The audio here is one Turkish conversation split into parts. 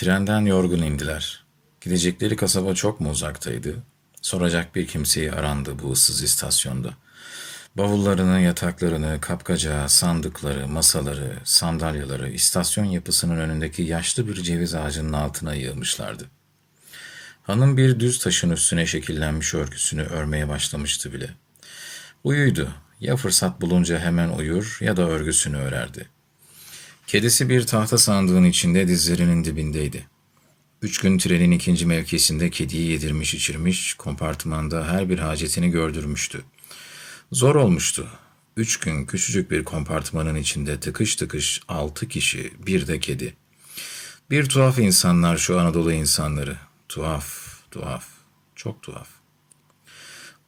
Trenden yorgun indiler. Gidecekleri kasaba çok mu uzaktaydı? Soracak bir kimseyi arandı bu ıssız istasyonda. Bavullarını, yataklarını, kapkacağı, sandıkları, masaları, sandalyeleri istasyon yapısının önündeki yaşlı bir ceviz ağacının altına yığmışlardı. Hanım bir düz taşın üstüne şekillenmiş örgüsünü örmeye başlamıştı bile. Uyuydu. Ya fırsat bulunca hemen uyur ya da örgüsünü örerdi. Kedisi bir tahta sandığın içinde dizlerinin dibindeydi. Üç gün trenin ikinci mevkisinde kediyi yedirmiş içirmiş, kompartımanda her bir hacetini gördürmüştü. Zor olmuştu. Üç gün küçücük bir kompartmanın içinde tıkış tıkış altı kişi, bir de kedi. Bir tuhaf insanlar şu Anadolu insanları. Tuhaf, tuhaf, çok tuhaf.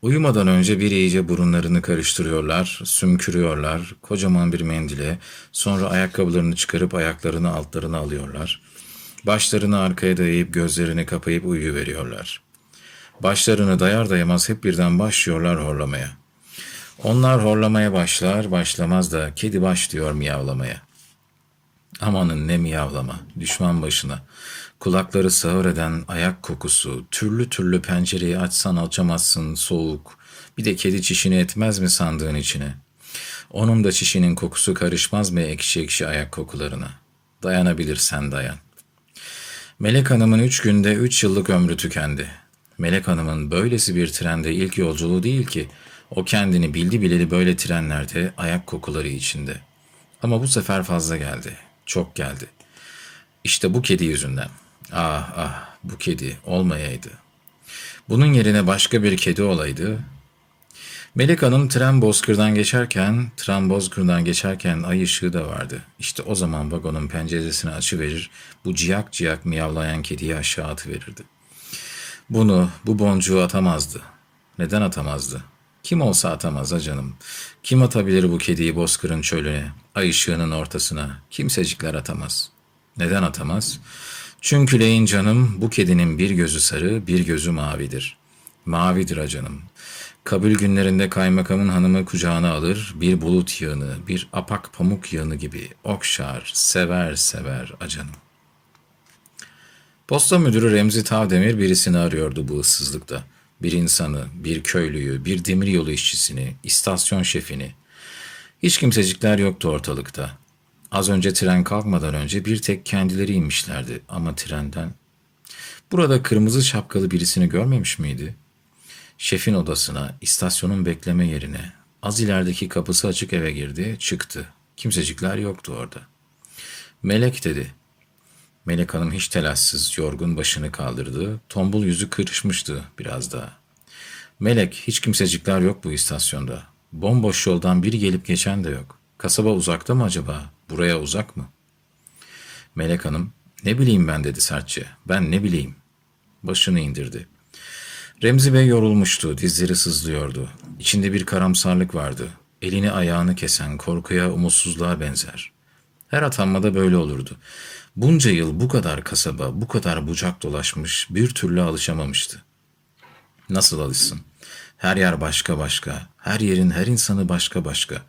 Uyumadan önce bir iyice burunlarını karıştırıyorlar, sümkürüyorlar, kocaman bir mendile, sonra ayakkabılarını çıkarıp ayaklarını altlarına alıyorlar. Başlarını arkaya dayayıp gözlerini kapayıp uyuyuveriyorlar. Başlarını dayar dayamaz hep birden başlıyorlar horlamaya. Onlar horlamaya başlar, başlamaz da kedi başlıyor miyavlamaya. Amanın ne miyavlama, düşman başına. Kulakları sağır eden ayak kokusu, türlü türlü pencereyi açsan açamazsın, soğuk. Bir de kedi çişini etmez mi sandığın içine? Onun da çişinin kokusu karışmaz mı ekşi ekşi ayak kokularına? Dayanabilirsen dayan. Melek Hanım'ın üç günde üç yıllık ömrü tükendi. Melek Hanım'ın böylesi bir trende ilk yolculuğu değil ki, o kendini bildi bileli böyle trenlerde ayak kokuları içinde. Ama bu sefer fazla geldi, çok geldi. İşte bu kedi yüzünden. Ah ah bu kedi olmayaydı. Bunun yerine başka bir kedi olaydı. Melek Hanım tren Bozkır'dan geçerken, tren Bozkır'dan geçerken ay ışığı da vardı. İşte o zaman vagonun penceresini açıverir, bu ciyak ciyak miyavlayan kediyi aşağı atıverirdi. Bunu, bu boncuğu atamazdı. Neden atamazdı? Kim olsa atamaz ha canım. Kim atabilir bu kediyi Bozkır'ın çölüne, ay ışığının ortasına? Kimsecikler atamaz. Neden atamaz? Çünkü leyin canım bu kedinin bir gözü sarı, bir gözü mavidir. Mavidir ha canım. Kabul günlerinde kaymakamın hanımı kucağına alır, bir bulut yağını, bir apak pamuk yağını gibi okşar, sever sever a canım. Posta müdürü Remzi Tavdemir birisini arıyordu bu ıssızlıkta. Bir insanı, bir köylüyü, bir demiryolu işçisini, istasyon şefini. Hiç kimsecikler yoktu ortalıkta. Az önce tren kalkmadan önce bir tek kendileri inmişlerdi ama trenden. Burada kırmızı şapkalı birisini görmemiş miydi? Şefin odasına, istasyonun bekleme yerine, az ilerideki kapısı açık eve girdi, çıktı. Kimsecikler yoktu orada. Melek dedi. Melek Hanım hiç telaşsız, yorgun başını kaldırdı. Tombul yüzü kırışmıştı biraz daha. Melek, hiç kimsecikler yok bu istasyonda. Bomboş yoldan biri gelip geçen de yok. Kasaba uzakta mı acaba? Buraya uzak mı? Melek Hanım, ne bileyim ben dedi sertçe. Ben ne bileyim. Başını indirdi. Remzi Bey yorulmuştu, dizleri sızlıyordu. İçinde bir karamsarlık vardı. Elini ayağını kesen korkuya, umutsuzluğa benzer. Her atanmada böyle olurdu. Bunca yıl bu kadar kasaba, bu kadar bucak dolaşmış, bir türlü alışamamıştı. Nasıl alışsın? Her yer başka başka, her yerin her insanı başka başka.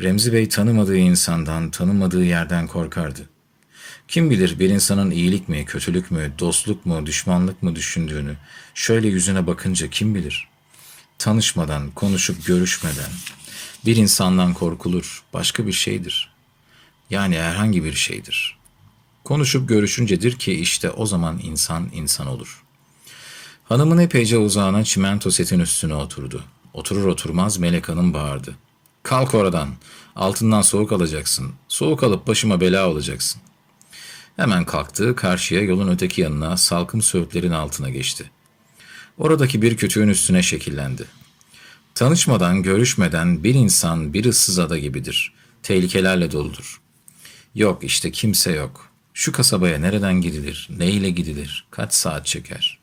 Remzi Bey tanımadığı insandan, tanımadığı yerden korkardı. Kim bilir bir insanın iyilik mi, kötülük mü, dostluk mu, düşmanlık mı düşündüğünü şöyle yüzüne bakınca kim bilir? Tanışmadan, konuşup görüşmeden bir insandan korkulur, başka bir şeydir. Yani herhangi bir şeydir. Konuşup görüşüncedir ki işte o zaman insan insan olur. Hanımın epeyce uzağına çimento setin üstüne oturdu. Oturur oturmaz Melek Hanım bağırdı. Kalk oradan. Altından soğuk alacaksın. Soğuk alıp başıma bela olacaksın. Hemen kalktı, karşıya yolun öteki yanına salkım söğütlerin altına geçti. Oradaki bir kütüğün üstüne şekillendi. Tanışmadan, görüşmeden bir insan bir ıssız ada gibidir. Tehlikelerle doludur. Yok işte kimse yok. Şu kasabaya nereden gidilir, neyle gidilir, kaç saat çeker.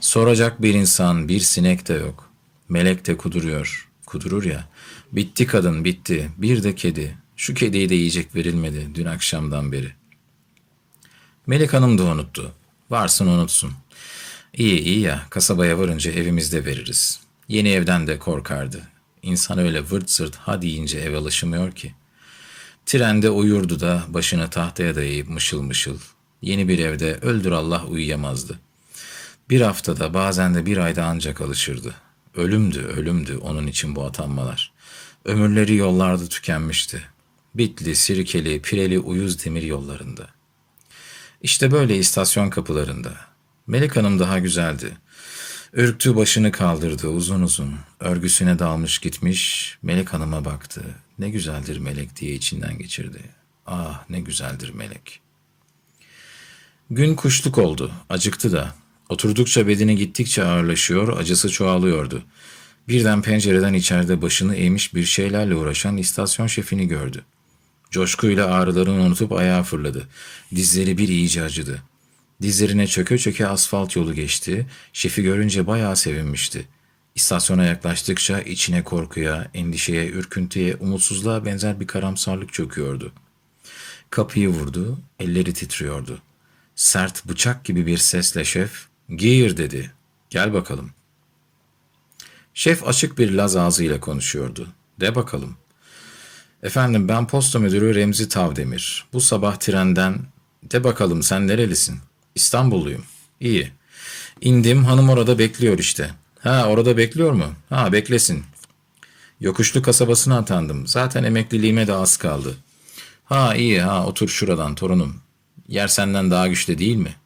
Soracak bir insan, bir sinek de yok. Melek de kuduruyor, kudurur ya. Bitti kadın, bitti. Bir de kedi. Şu kediye de yiyecek verilmedi dün akşamdan beri. Melek Hanım da unuttu. Varsın unutsun. İyi iyi ya, kasabaya varınca evimizde veririz. Yeni evden de korkardı. İnsan öyle vırt zırt ha deyince eve alışamıyor ki. Trende uyurdu da başını tahtaya dayayıp mışıl mışıl. Yeni bir evde öldür Allah uyuyamazdı. Bir haftada bazen de bir ayda ancak alışırdı. Ölümdü, ölümdü onun için bu atanmalar. Ömürleri yollarda tükenmişti. Bitli, sirkeli, pireli uyuz demir yollarında. İşte böyle istasyon kapılarında. Melek Hanım daha güzeldi. Ürktü başını kaldırdı uzun uzun. Örgüsüne dalmış gitmiş. Melek Hanım'a baktı. Ne güzeldir melek diye içinden geçirdi. Ah ne güzeldir melek. Gün kuşluk oldu. Acıktı da. Oturdukça bedeni gittikçe ağırlaşıyor, acısı çoğalıyordu. Birden pencereden içeride başını eğmiş bir şeylerle uğraşan istasyon şefini gördü. Coşkuyla ağrılarını unutup ayağa fırladı. Dizleri bir iyice acıdı. Dizlerine çöke çöke asfalt yolu geçti. Şefi görünce bayağı sevinmişti. İstasyona yaklaştıkça içine korkuya, endişeye, ürküntüye, umutsuzluğa benzer bir karamsarlık çöküyordu. Kapıyı vurdu, elleri titriyordu. Sert bıçak gibi bir sesle şef, gir dedi. Gel bakalım. Şef açık bir Laz ağzıyla konuşuyordu. De bakalım. Efendim ben posta müdürü Remzi Tavdemir. Bu sabah trenden... De bakalım sen nerelisin? İstanbulluyum. İyi. İndim hanım orada bekliyor işte. Ha orada bekliyor mu? Ha beklesin. Yokuşlu kasabasına atandım. Zaten emekliliğime de az kaldı. Ha iyi ha otur şuradan torunum. Yer senden daha güçlü değil mi?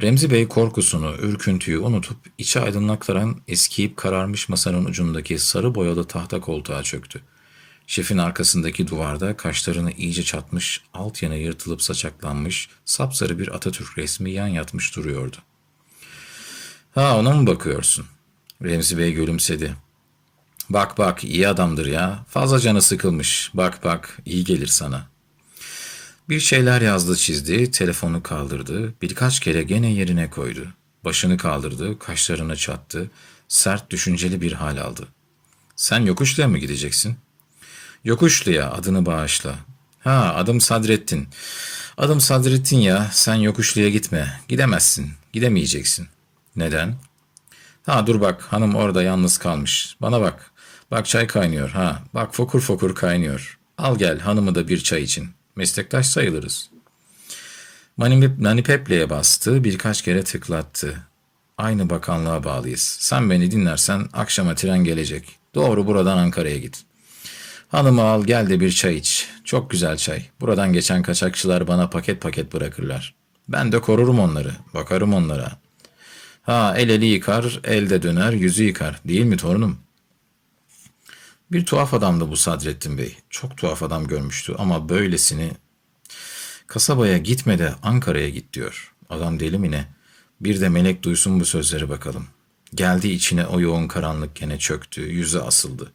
Remzi Bey korkusunu, ürküntüyü unutup içi aydınlaklaran eskiyip kararmış masanın ucundaki sarı boyalı tahta koltuğa çöktü. Şefin arkasındaki duvarda kaşlarını iyice çatmış, alt yana yırtılıp saçaklanmış, sapsarı bir Atatürk resmi yan yatmış duruyordu. Ha ona mı bakıyorsun? Remzi Bey gülümsedi. Bak bak iyi adamdır ya. Fazla canı sıkılmış. Bak bak iyi gelir sana. Bir şeyler yazdı çizdi, telefonu kaldırdı, birkaç kere gene yerine koydu. Başını kaldırdı, kaşlarını çattı, sert düşünceli bir hal aldı. Sen Yokuşlu'ya mı gideceksin? Yokuşlu'ya adını bağışla. Ha adım Sadrettin. Adım Sadrettin ya sen Yokuşlu'ya gitme. Gidemezsin, gidemeyeceksin. Neden? Ha dur bak hanım orada yalnız kalmış. Bana bak. Bak çay kaynıyor ha. Bak fokur fokur kaynıyor. Al gel hanımı da bir çay için. Meslektaş sayılırız. Manip Nanipeple'ye bastı, birkaç kere tıklattı. Aynı bakanlığa bağlıyız. Sen beni dinlersen akşama tren gelecek. Doğru buradan Ankara'ya git. Hanımı al gel de bir çay iç. Çok güzel çay. Buradan geçen kaçakçılar bana paket paket bırakırlar. Ben de korurum onları. Bakarım onlara. Ha el eli yıkar, elde döner, yüzü yıkar. Değil mi torunum? Bir tuhaf adamdı bu Sadrettin Bey. Çok tuhaf adam görmüştü ama böylesini... Kasabaya gitme de Ankara'ya git diyor. Adam deli mi ne? Bir de melek duysun bu sözleri bakalım. Geldi içine o yoğun karanlık gene çöktü, yüzü asıldı.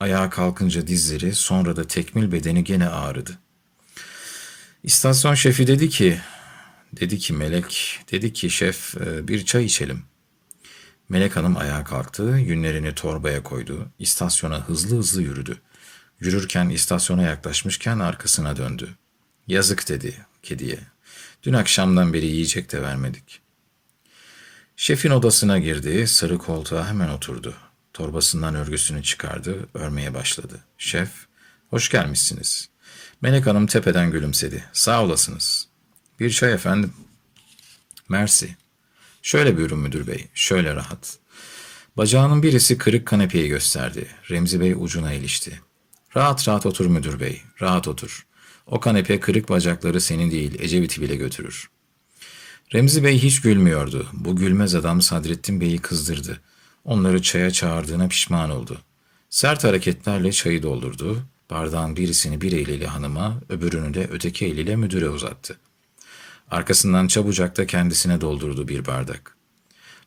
Ayağa kalkınca dizleri, sonra da tekmil bedeni gene ağrıdı. İstasyon şefi dedi ki, dedi ki Melek, dedi ki şef e, bir çay içelim. Melek Hanım ayağa kalktı, yünlerini torbaya koydu, istasyona hızlı hızlı yürüdü. Yürürken istasyona yaklaşmışken arkasına döndü. Yazık dedi kediye. Dün akşamdan beri yiyecek de vermedik. Şefin odasına girdi, sarı koltuğa hemen oturdu. Torbasından örgüsünü çıkardı, örmeye başladı. Şef, hoş gelmişsiniz. Melek Hanım tepeden gülümsedi. Sağ olasınız. Bir çay efendim. Mersi. Şöyle buyurun müdür bey, şöyle rahat. Bacağının birisi kırık kanepeyi gösterdi. Remzi Bey ucuna ilişti. Rahat rahat otur müdür bey, rahat otur. O kanepe kırık bacakları senin değil, Ecevit'i bile götürür. Remzi Bey hiç gülmüyordu. Bu gülmez adam Sadrettin Bey'i kızdırdı. Onları çaya çağırdığına pişman oldu. Sert hareketlerle çayı doldurdu. Bardağın birisini bir eliyle hanıma, öbürünü de öteki eliyle müdüre uzattı. Arkasından çabucak da kendisine doldurdu bir bardak.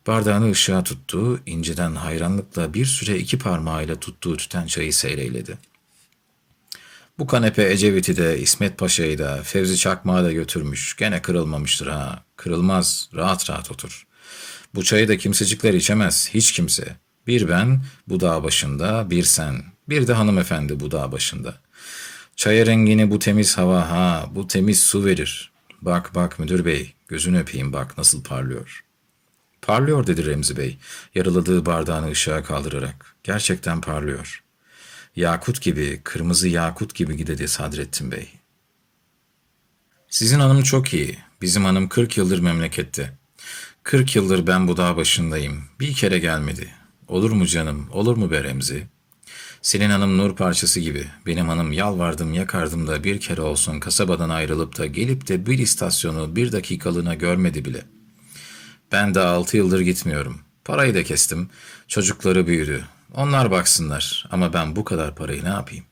Bardağını ışığa tuttu, inceden hayranlıkla bir süre iki parmağıyla tuttuğu tüten çayı seyreyledi. Bu kanepe Ecevit'i de, İsmet Paşa'yı da, Fevzi Çakmağı da götürmüş. Gene kırılmamıştır ha. Kırılmaz, rahat rahat otur. Bu çayı da kimsecikler içemez, hiç kimse. Bir ben, bu dağ başında, bir sen. Bir de hanımefendi bu dağ başında. Çaya rengini bu temiz hava ha, bu temiz su verir. Bak bak müdür bey, gözünü öpeyim bak nasıl parlıyor. Parlıyor dedi Remzi Bey, yarıladığı bardağını ışığa kaldırarak. Gerçekten parlıyor. Yakut gibi, kırmızı yakut gibi dedi Sadrettin Bey. Sizin hanım çok iyi. Bizim hanım 40 yıldır memlekette. 40 yıldır ben bu dağ başındayım. Bir kere gelmedi. Olur mu canım, olur mu be Remzi? Senin hanım nur parçası gibi. Benim hanım yalvardım yakardım da bir kere olsun kasabadan ayrılıp da gelip de bir istasyonu bir dakikalığına görmedi bile. Ben de altı yıldır gitmiyorum. Parayı da kestim. Çocukları büyüdü. Onlar baksınlar ama ben bu kadar parayı ne yapayım?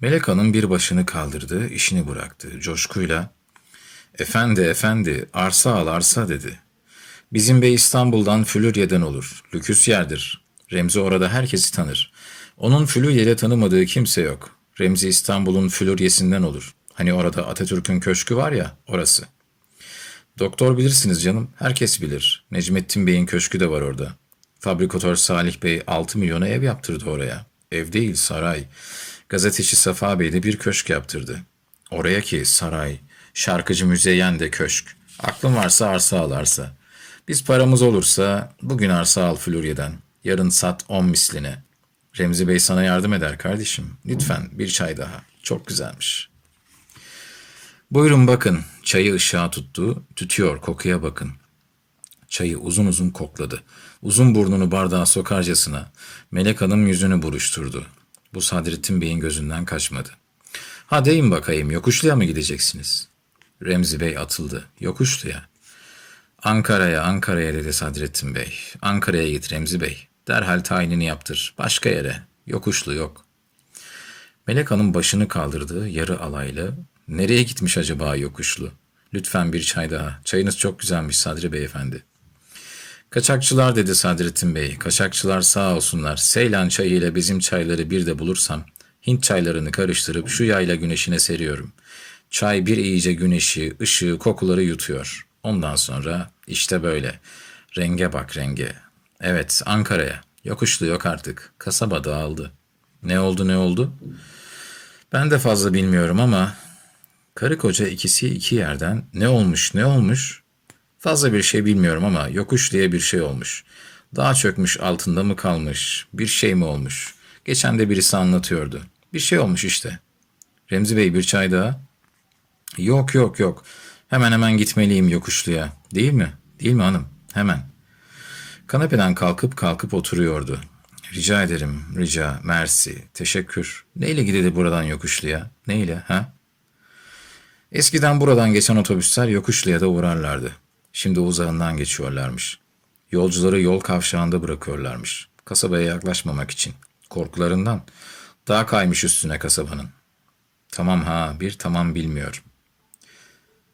Melek Hanım bir başını kaldırdı, işini bıraktı. Coşkuyla, ''Efendi, efendi, arsa al arsa.'' dedi. ''Bizim bey İstanbul'dan Flürya'dan olur. Lüküs yerdir. Remzi orada herkesi tanır. Onun Flürye'de tanımadığı kimse yok. Remzi İstanbul'un Flüryesinden olur. Hani orada Atatürk'ün köşkü var ya, orası.'' Doktor bilirsiniz canım, herkes bilir. Necmettin Bey'in köşkü de var orada. Fabrikatör Salih Bey 6 milyona ev yaptırdı oraya. Ev değil, saray. Gazeteci Safa Bey de bir köşk yaptırdı. Oraya ki saray, şarkıcı Müzeyyen de köşk. Aklın varsa arsa alarsa. Biz paramız olursa bugün arsa al Flürya'dan. Yarın sat 10 misline. Remzi Bey sana yardım eder kardeşim. Lütfen bir çay daha. Çok güzelmiş. Buyurun bakın. Çayı ışığa tuttu. Tütüyor kokuya bakın. Çayı uzun uzun kokladı. Uzun burnunu bardağa sokarcasına Melek Hanım yüzünü buruşturdu. Bu Sadrettin Bey'in gözünden kaçmadı. Ha deyin bakayım yokuşluya mı gideceksiniz? Remzi Bey atıldı. Yokuşluya. Ankara'ya, Ankara'ya dedi Sadrettin Bey. Ankara'ya git Remzi Bey. Derhal tayinini yaptır. Başka yere. Yokuşlu yok. Melek Hanım başını kaldırdı, yarı alaylı. Nereye gitmiş acaba yokuşlu? Lütfen bir çay daha. Çayınız çok güzelmiş Sadri Beyefendi. Kaçakçılar dedi Sadrettin Bey. Kaçakçılar sağ olsunlar. Seylan çayı ile bizim çayları bir de bulursam Hint çaylarını karıştırıp şu yayla güneşine seriyorum. Çay bir iyice güneşi, ışığı, kokuları yutuyor. Ondan sonra işte böyle. Renge bak renge. Evet Ankara'ya. Yokuşlu yok artık. Kasaba dağıldı. Ne oldu ne oldu? Ben de fazla bilmiyorum ama karı koca ikisi iki yerden ne olmuş ne olmuş? Fazla bir şey bilmiyorum ama yokuş diye bir şey olmuş. Dağ çökmüş altında mı kalmış? Bir şey mi olmuş? Geçen de birisi anlatıyordu. Bir şey olmuş işte. Remzi Bey bir çay daha. Yok yok yok. Hemen hemen gitmeliyim yokuşluya. Değil mi? Değil mi hanım? Hemen. Kanepeden kalkıp kalkıp oturuyordu. Rica ederim, rica, mersi, teşekkür. Neyle gidildi buradan yokuşluya? Neyle, ha? Eskiden buradan geçen otobüsler yokuşluya da uğrarlardı. Şimdi uzağından geçiyorlarmış. Yolcuları yol kavşağında bırakıyorlarmış. Kasabaya yaklaşmamak için. Korkularından. Daha kaymış üstüne kasabanın. Tamam ha, bir tamam bilmiyorum.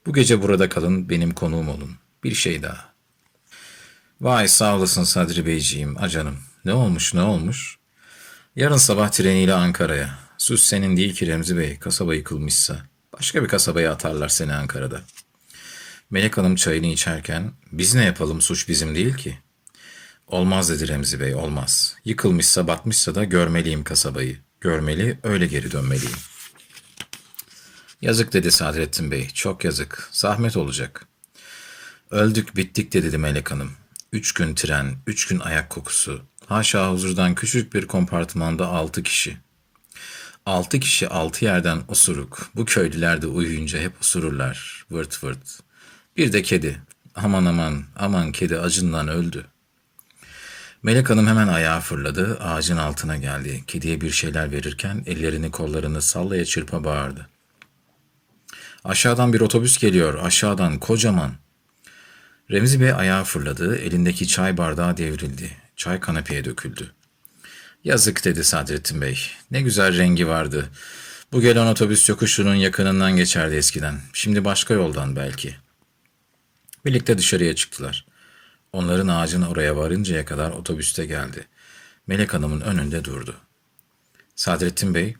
Bu gece burada kalın, benim konuğum olun. Bir şey daha. Vay sağ olasın Sadri Beyciğim, acanım. Ne olmuş, ne olmuş? Yarın sabah treniyle Ankara'ya. Sus senin değil ki Remzi Bey, kasaba yıkılmışsa. Başka bir kasabaya atarlar seni Ankara'da. Melek Hanım çayını içerken, biz ne yapalım suç bizim değil ki. Olmaz dedi Remzi Bey, olmaz. Yıkılmışsa batmışsa da görmeliyim kasabayı. Görmeli, öyle geri dönmeliyim. Yazık dedi Sadrettin Bey, çok yazık. Zahmet olacak. Öldük bittik de dedi Melek Hanım. Üç gün tren, üç gün ayak kokusu. Haşa huzurdan küçük bir kompartmanda altı kişi. Altı kişi altı yerden osuruk. Bu köylüler de uyuyunca hep osururlar. Vırt vırt. Bir de kedi. Aman aman, aman kedi acından öldü. Melek Hanım hemen ayağa fırladı, ağacın altına geldi. Kediye bir şeyler verirken ellerini kollarını sallaya çırpa bağırdı. Aşağıdan bir otobüs geliyor, aşağıdan, kocaman. Remzi Bey ayağa fırladı, elindeki çay bardağı devrildi. Çay kanepeye döküldü. Yazık dedi Sadrettin Bey. Ne güzel rengi vardı. Bu gelen otobüs yokuşunun yakınından geçerdi eskiden. Şimdi başka yoldan belki. Birlikte dışarıya çıktılar. Onların ağacın oraya varıncaya kadar otobüste geldi. Melek Hanım'ın önünde durdu. Sadrettin Bey,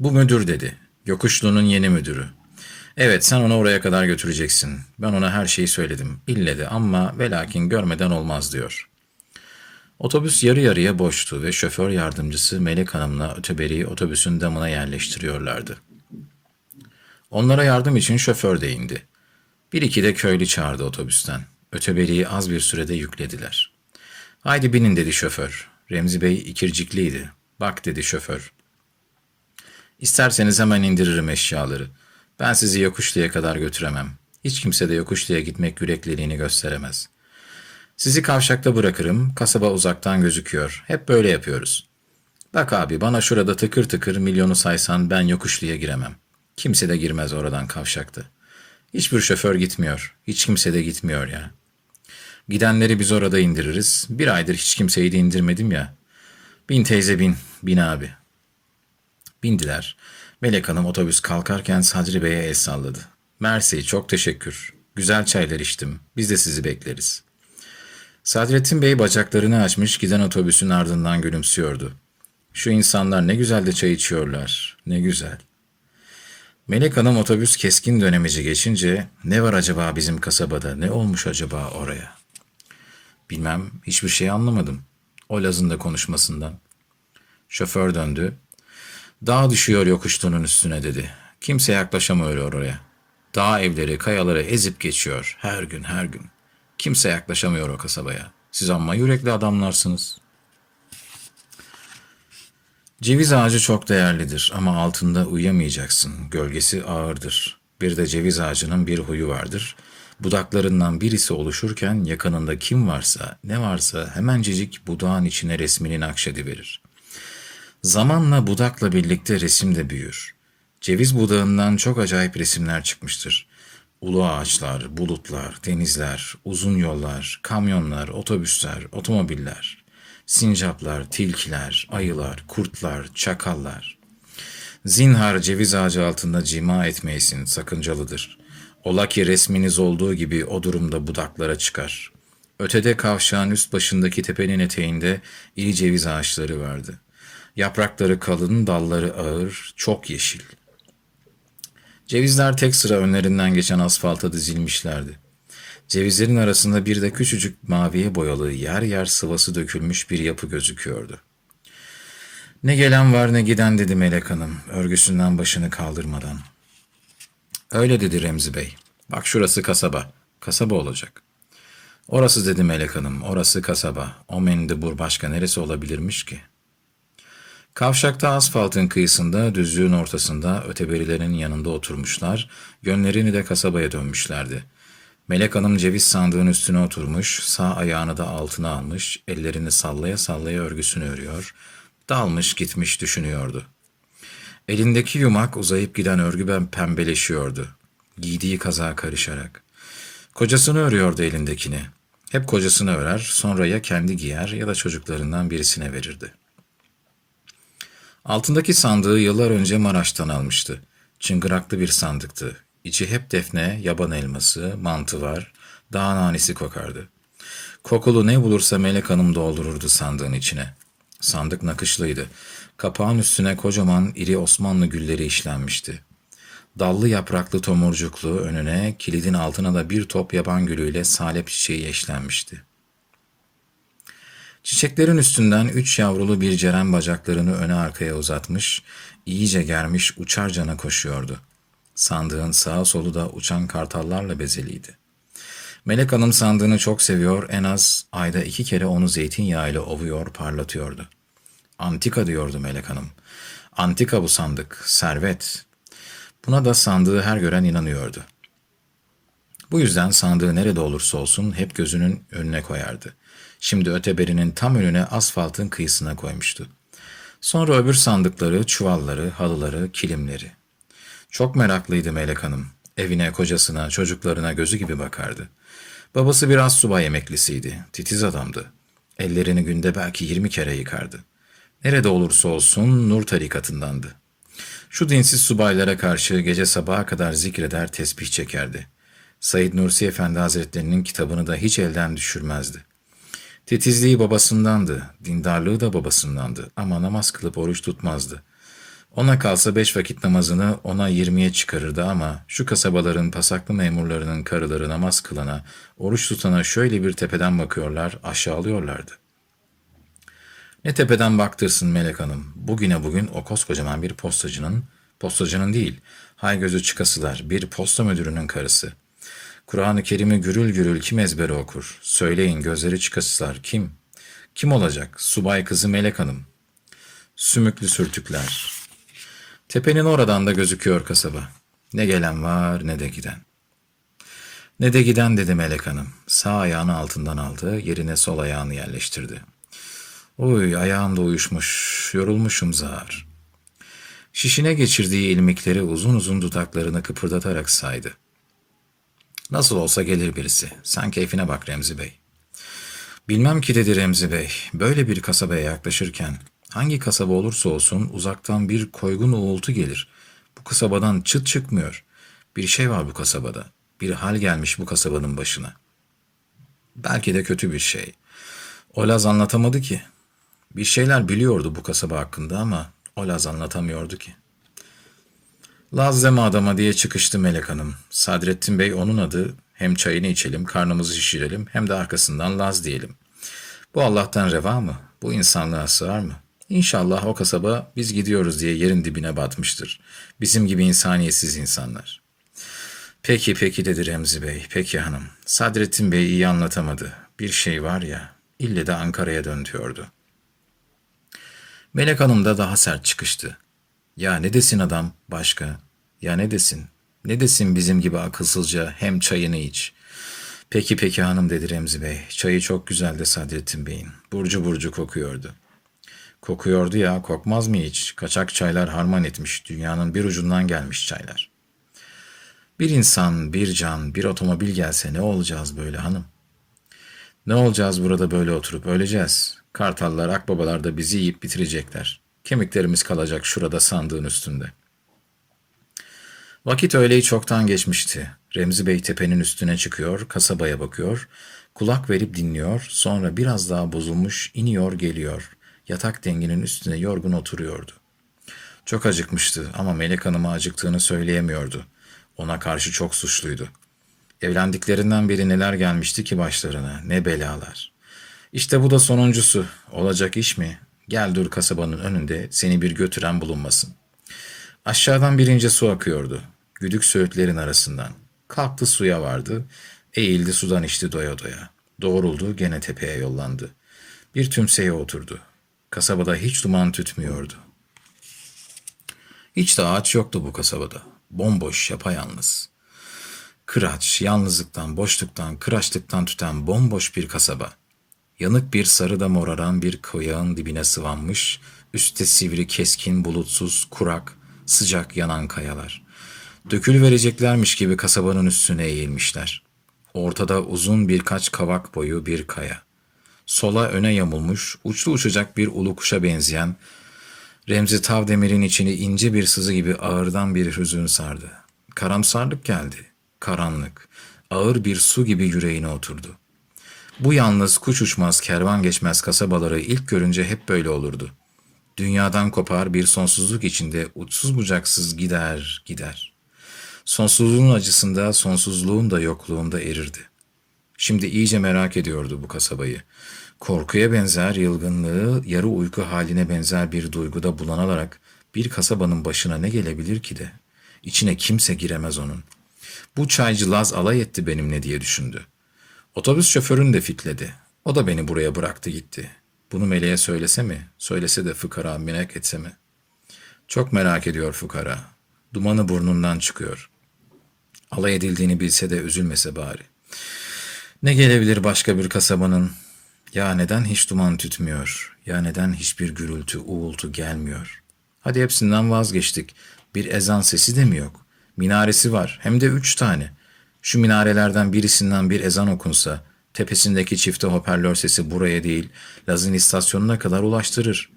bu müdür dedi. Yokuşlu'nun yeni müdürü. Evet sen onu oraya kadar götüreceksin. Ben ona her şeyi söyledim. İlle de ama ve lakin görmeden olmaz diyor. Otobüs yarı yarıya boştu ve şoför yardımcısı Melek Hanım'la öteberiyi otobüsün damına yerleştiriyorlardı. Onlara yardım için şoför de indi. Bir iki de köylü çağırdı otobüsten. Öteberiyi az bir sürede yüklediler. Haydi binin dedi şoför. Remzi Bey ikircikliydi. Bak dedi şoför. İsterseniz hemen indiririm eşyaları. Ben sizi yokuşluya kadar götüremem. Hiç kimse de yokuşluya gitmek yürekliliğini gösteremez. Sizi kavşakta bırakırım, kasaba uzaktan gözüküyor. Hep böyle yapıyoruz. Bak abi bana şurada tıkır tıkır milyonu saysan ben yokuşluya giremem. Kimse de girmez oradan kavşakta. Hiçbir şoför gitmiyor. Hiç kimse de gitmiyor ya. Gidenleri biz orada indiririz. Bir aydır hiç kimseyi de indirmedim ya. Bin teyze bin, bin abi. Bindiler. Melek Hanım otobüs kalkarken Sadri Bey'e el salladı. Mersi çok teşekkür. Güzel çaylar içtim. Biz de sizi bekleriz. Sadrettin Bey bacaklarını açmış giden otobüsün ardından gülümsüyordu. Şu insanlar ne güzel de çay içiyorlar. Ne güzel. Melek Hanım otobüs keskin dönemeci geçince ne var acaba bizim kasabada ne olmuş acaba oraya? Bilmem hiçbir şey anlamadım. O Laz'ın da konuşmasından. Şoför döndü. Dağ düşüyor yokuştunun üstüne dedi. Kimse yaklaşamıyor oraya. Dağ evleri, kayaları ezip geçiyor her gün her gün. Kimse yaklaşamıyor o kasabaya. Siz amma yürekli adamlarsınız. Ceviz ağacı çok değerlidir ama altında uyuyamayacaksın. Gölgesi ağırdır. Bir de ceviz ağacının bir huyu vardır. Budaklarından birisi oluşurken yakınında kim varsa, ne varsa hemencecik budağın içine resmini nakşediverir. Zamanla budakla birlikte resim de büyür. Ceviz budağından çok acayip resimler çıkmıştır. Ulu ağaçlar, bulutlar, denizler, uzun yollar, kamyonlar, otobüsler, otomobiller, sincaplar, tilkiler, ayılar, kurtlar, çakallar. Zinhar ceviz ağacı altında cima etmeyesin, sakıncalıdır. Ola ki resminiz olduğu gibi o durumda budaklara çıkar. Ötede kavşağın üst başındaki tepenin eteğinde iri ceviz ağaçları vardı. Yaprakları kalın, dalları ağır, çok yeşil. Cevizler tek sıra önlerinden geçen asfalta dizilmişlerdi. Cevizlerin arasında bir de küçücük maviye boyalı yer yer sıvası dökülmüş bir yapı gözüküyordu. Ne gelen var ne giden dedi Melek Hanım örgüsünden başını kaldırmadan. Öyle dedi Remzi Bey. Bak şurası kasaba. Kasaba olacak. Orası dedi Melek Hanım. Orası kasaba. O mendebur başka neresi olabilirmiş ki? Kavşakta asfaltın kıyısında, düzlüğün ortasında öteberilerin yanında oturmuşlar, yönlerini de kasabaya dönmüşlerdi. Melek Hanım ceviz sandığın üstüne oturmuş, sağ ayağını da altına almış, ellerini sallaya sallaya örgüsünü örüyor, dalmış gitmiş düşünüyordu. Elindeki yumak uzayıp giden örgü ben pembeleşiyordu. Giydiği kazağa karışarak. Kocasını örüyordu elindekini. Hep kocasını örer, sonra ya kendi giyer ya da çocuklarından birisine verirdi. Altındaki sandığı yıllar önce Maraş'tan almıştı. Çıngıraklı bir sandıktı. İçi hep defne, yaban elması, mantı var, dağ nanesi kokardı. Kokulu ne bulursa Melek Hanım doldururdu sandığın içine. Sandık nakışlıydı. Kapağın üstüne kocaman iri Osmanlı gülleri işlenmişti. Dallı yapraklı tomurcuklu önüne, kilidin altına da bir top yaban gülüyle salep çiçeği eşlenmişti. Çiçeklerin üstünden üç yavrulu bir ceren bacaklarını öne arkaya uzatmış, iyice germiş uçarcana koşuyordu. Sandığın sağa solu da uçan kartallarla bezeliydi. Melek Hanım sandığını çok seviyor, en az ayda iki kere onu zeytinyağıyla ovuyor, parlatıyordu. Antika diyordu Melek Hanım. Antika bu sandık, servet. Buna da sandığı her gören inanıyordu. Bu yüzden sandığı nerede olursa olsun hep gözünün önüne koyardı. Şimdi öteberinin tam önüne asfaltın kıyısına koymuştu. Sonra öbür sandıkları, çuvalları, halıları, kilimleri. Çok meraklıydı Melek Hanım. Evine, kocasına, çocuklarına gözü gibi bakardı. Babası biraz subay emeklisiydi. Titiz adamdı. Ellerini günde belki yirmi kere yıkardı. Nerede olursa olsun Nur tarikatındandı. Şu dinsiz subaylara karşı gece sabaha kadar zikreder, tesbih çekerdi. Said Nursi Efendi Hazretlerinin kitabını da hiç elden düşürmezdi. Titizliği babasındandı, dindarlığı da babasındandı ama namaz kılıp oruç tutmazdı. Ona kalsa beş vakit namazını ona yirmiye çıkarırdı ama şu kasabaların pasaklı memurlarının karıları namaz kılana, oruç tutana şöyle bir tepeden bakıyorlar, aşağılıyorlardı. Ne tepeden baktırsın Melek Hanım, bugüne bugün o koskocaman bir postacının, postacının değil, hay gözü çıkasılar, bir posta müdürünün karısı.'' Kur'an-ı Kerim'i gürül gürül kim ezbere okur? Söyleyin gözleri çıkasılar kim? Kim olacak? Subay kızı Melek Hanım. Sümüklü sürtükler. Tepenin oradan da gözüküyor kasaba. Ne gelen var ne de giden. Ne de giden dedi Melek Hanım. Sağ ayağını altından aldı, yerine sol ayağını yerleştirdi. Uy ayağım da uyuşmuş, yorulmuşum zar. Şişine geçirdiği ilmikleri uzun uzun dudaklarını kıpırdatarak saydı. Nasıl olsa gelir birisi. Sen keyfine bak Remzi Bey. Bilmem ki dedi Remzi Bey. Böyle bir kasabaya yaklaşırken hangi kasaba olursa olsun uzaktan bir koygun uğultu gelir. Bu kasabadan çıt çıkmıyor. Bir şey var bu kasabada. Bir hal gelmiş bu kasabanın başına. Belki de kötü bir şey. O Laz anlatamadı ki. Bir şeyler biliyordu bu kasaba hakkında ama o Laz anlatamıyordu ki. Laz deme adama diye çıkıştı Melek Hanım. Sadrettin Bey onun adı. Hem çayını içelim, karnımızı şişirelim hem de arkasından Laz diyelim. Bu Allah'tan reva mı? Bu insanlığa sığar mı? İnşallah o kasaba biz gidiyoruz diye yerin dibine batmıştır. Bizim gibi insaniyetsiz insanlar. Peki peki dedi Remzi Bey. Peki hanım. Sadrettin Bey iyi anlatamadı. Bir şey var ya, ille de Ankara'ya dön diyordu. Melek Hanım da daha sert çıkıştı. Ya ne desin adam başka? Ya ne desin? Ne desin bizim gibi akılsızca hem çayını iç. Peki peki hanım dedi Remzi Bey. Çayı çok güzeldi Sadrettin Bey'in. Burcu burcu kokuyordu. Kokuyordu ya kokmaz mı hiç? Kaçak çaylar harman etmiş. Dünyanın bir ucundan gelmiş çaylar. Bir insan, bir can, bir otomobil gelse ne olacağız böyle hanım? Ne olacağız burada böyle oturup öleceğiz. Kartallar, akbabalar da bizi yiyip bitirecekler. Kemiklerimiz kalacak şurada sandığın üstünde. Vakit öğleyi çoktan geçmişti. Remzi Bey tepenin üstüne çıkıyor, kasabaya bakıyor, kulak verip dinliyor, sonra biraz daha bozulmuş iniyor geliyor. Yatak denginin üstüne yorgun oturuyordu. Çok acıkmıştı ama Melek Hanım'a acıktığını söyleyemiyordu. Ona karşı çok suçluydu. Evlendiklerinden beri neler gelmişti ki başlarına, ne belalar. İşte bu da sonuncusu. Olacak iş mi? Gel dur kasabanın önünde seni bir götüren bulunmasın. Aşağıdan birinci su akıyordu. Güdük söğütlerin arasından. Kalktı suya vardı. Eğildi sudan içti doya doya. Doğruldu gene tepeye yollandı. Bir tümseye oturdu. Kasabada hiç duman tütmüyordu. Hiç de ağaç yoktu bu kasabada. Bomboş, yapayalnız. Kıraç, yalnızlıktan, boşluktan, kıraçlıktan tüten bomboş bir kasaba. Yanık bir sarıda moraran bir koyağın dibine sıvanmış, üstte sivri, keskin, bulutsuz, kurak, sıcak yanan kayalar. Dökül vereceklermiş gibi kasabanın üstüne eğilmişler. Ortada uzun birkaç kavak boyu bir kaya. Sola öne yamulmuş, uçlu uçacak bir ulu kuşa benzeyen, Remzi Tavdemir'in içini ince bir sızı gibi ağırdan bir hüzün sardı. Karamsarlık geldi. Karanlık. Ağır bir su gibi yüreğine oturdu. Bu yalnız kuş uçmaz kervan geçmez kasabaları ilk görünce hep böyle olurdu. Dünyadan kopar bir sonsuzluk içinde uçsuz bucaksız gider gider. Sonsuzluğun acısında sonsuzluğun da yokluğunda erirdi. Şimdi iyice merak ediyordu bu kasabayı. Korkuya benzer yılgınlığı, yarı uyku haline benzer bir duyguda bulanalarak bir kasabanın başına ne gelebilir ki de? İçine kimse giremez onun. Bu çaycı Laz alay etti benimle diye düşündü. Otobüs şoförün de fitledi. O da beni buraya bıraktı gitti. Bunu Meleğe söylese mi? Söylese de fıkara merak etse mi? Çok merak ediyor fukara. Dumanı burnundan çıkıyor. Alay edildiğini bilse de üzülmese bari. Ne gelebilir başka bir kasabanın? Ya neden hiç duman tütmüyor? Ya neden hiçbir gürültü, uğultu gelmiyor? Hadi hepsinden vazgeçtik. Bir ezan sesi de mi yok? Minaresi var, hem de üç tane. Şu minarelerden birisinden bir ezan okunsa, tepesindeki çifte hoparlör sesi buraya değil, Laz'ın istasyonuna kadar ulaştırır.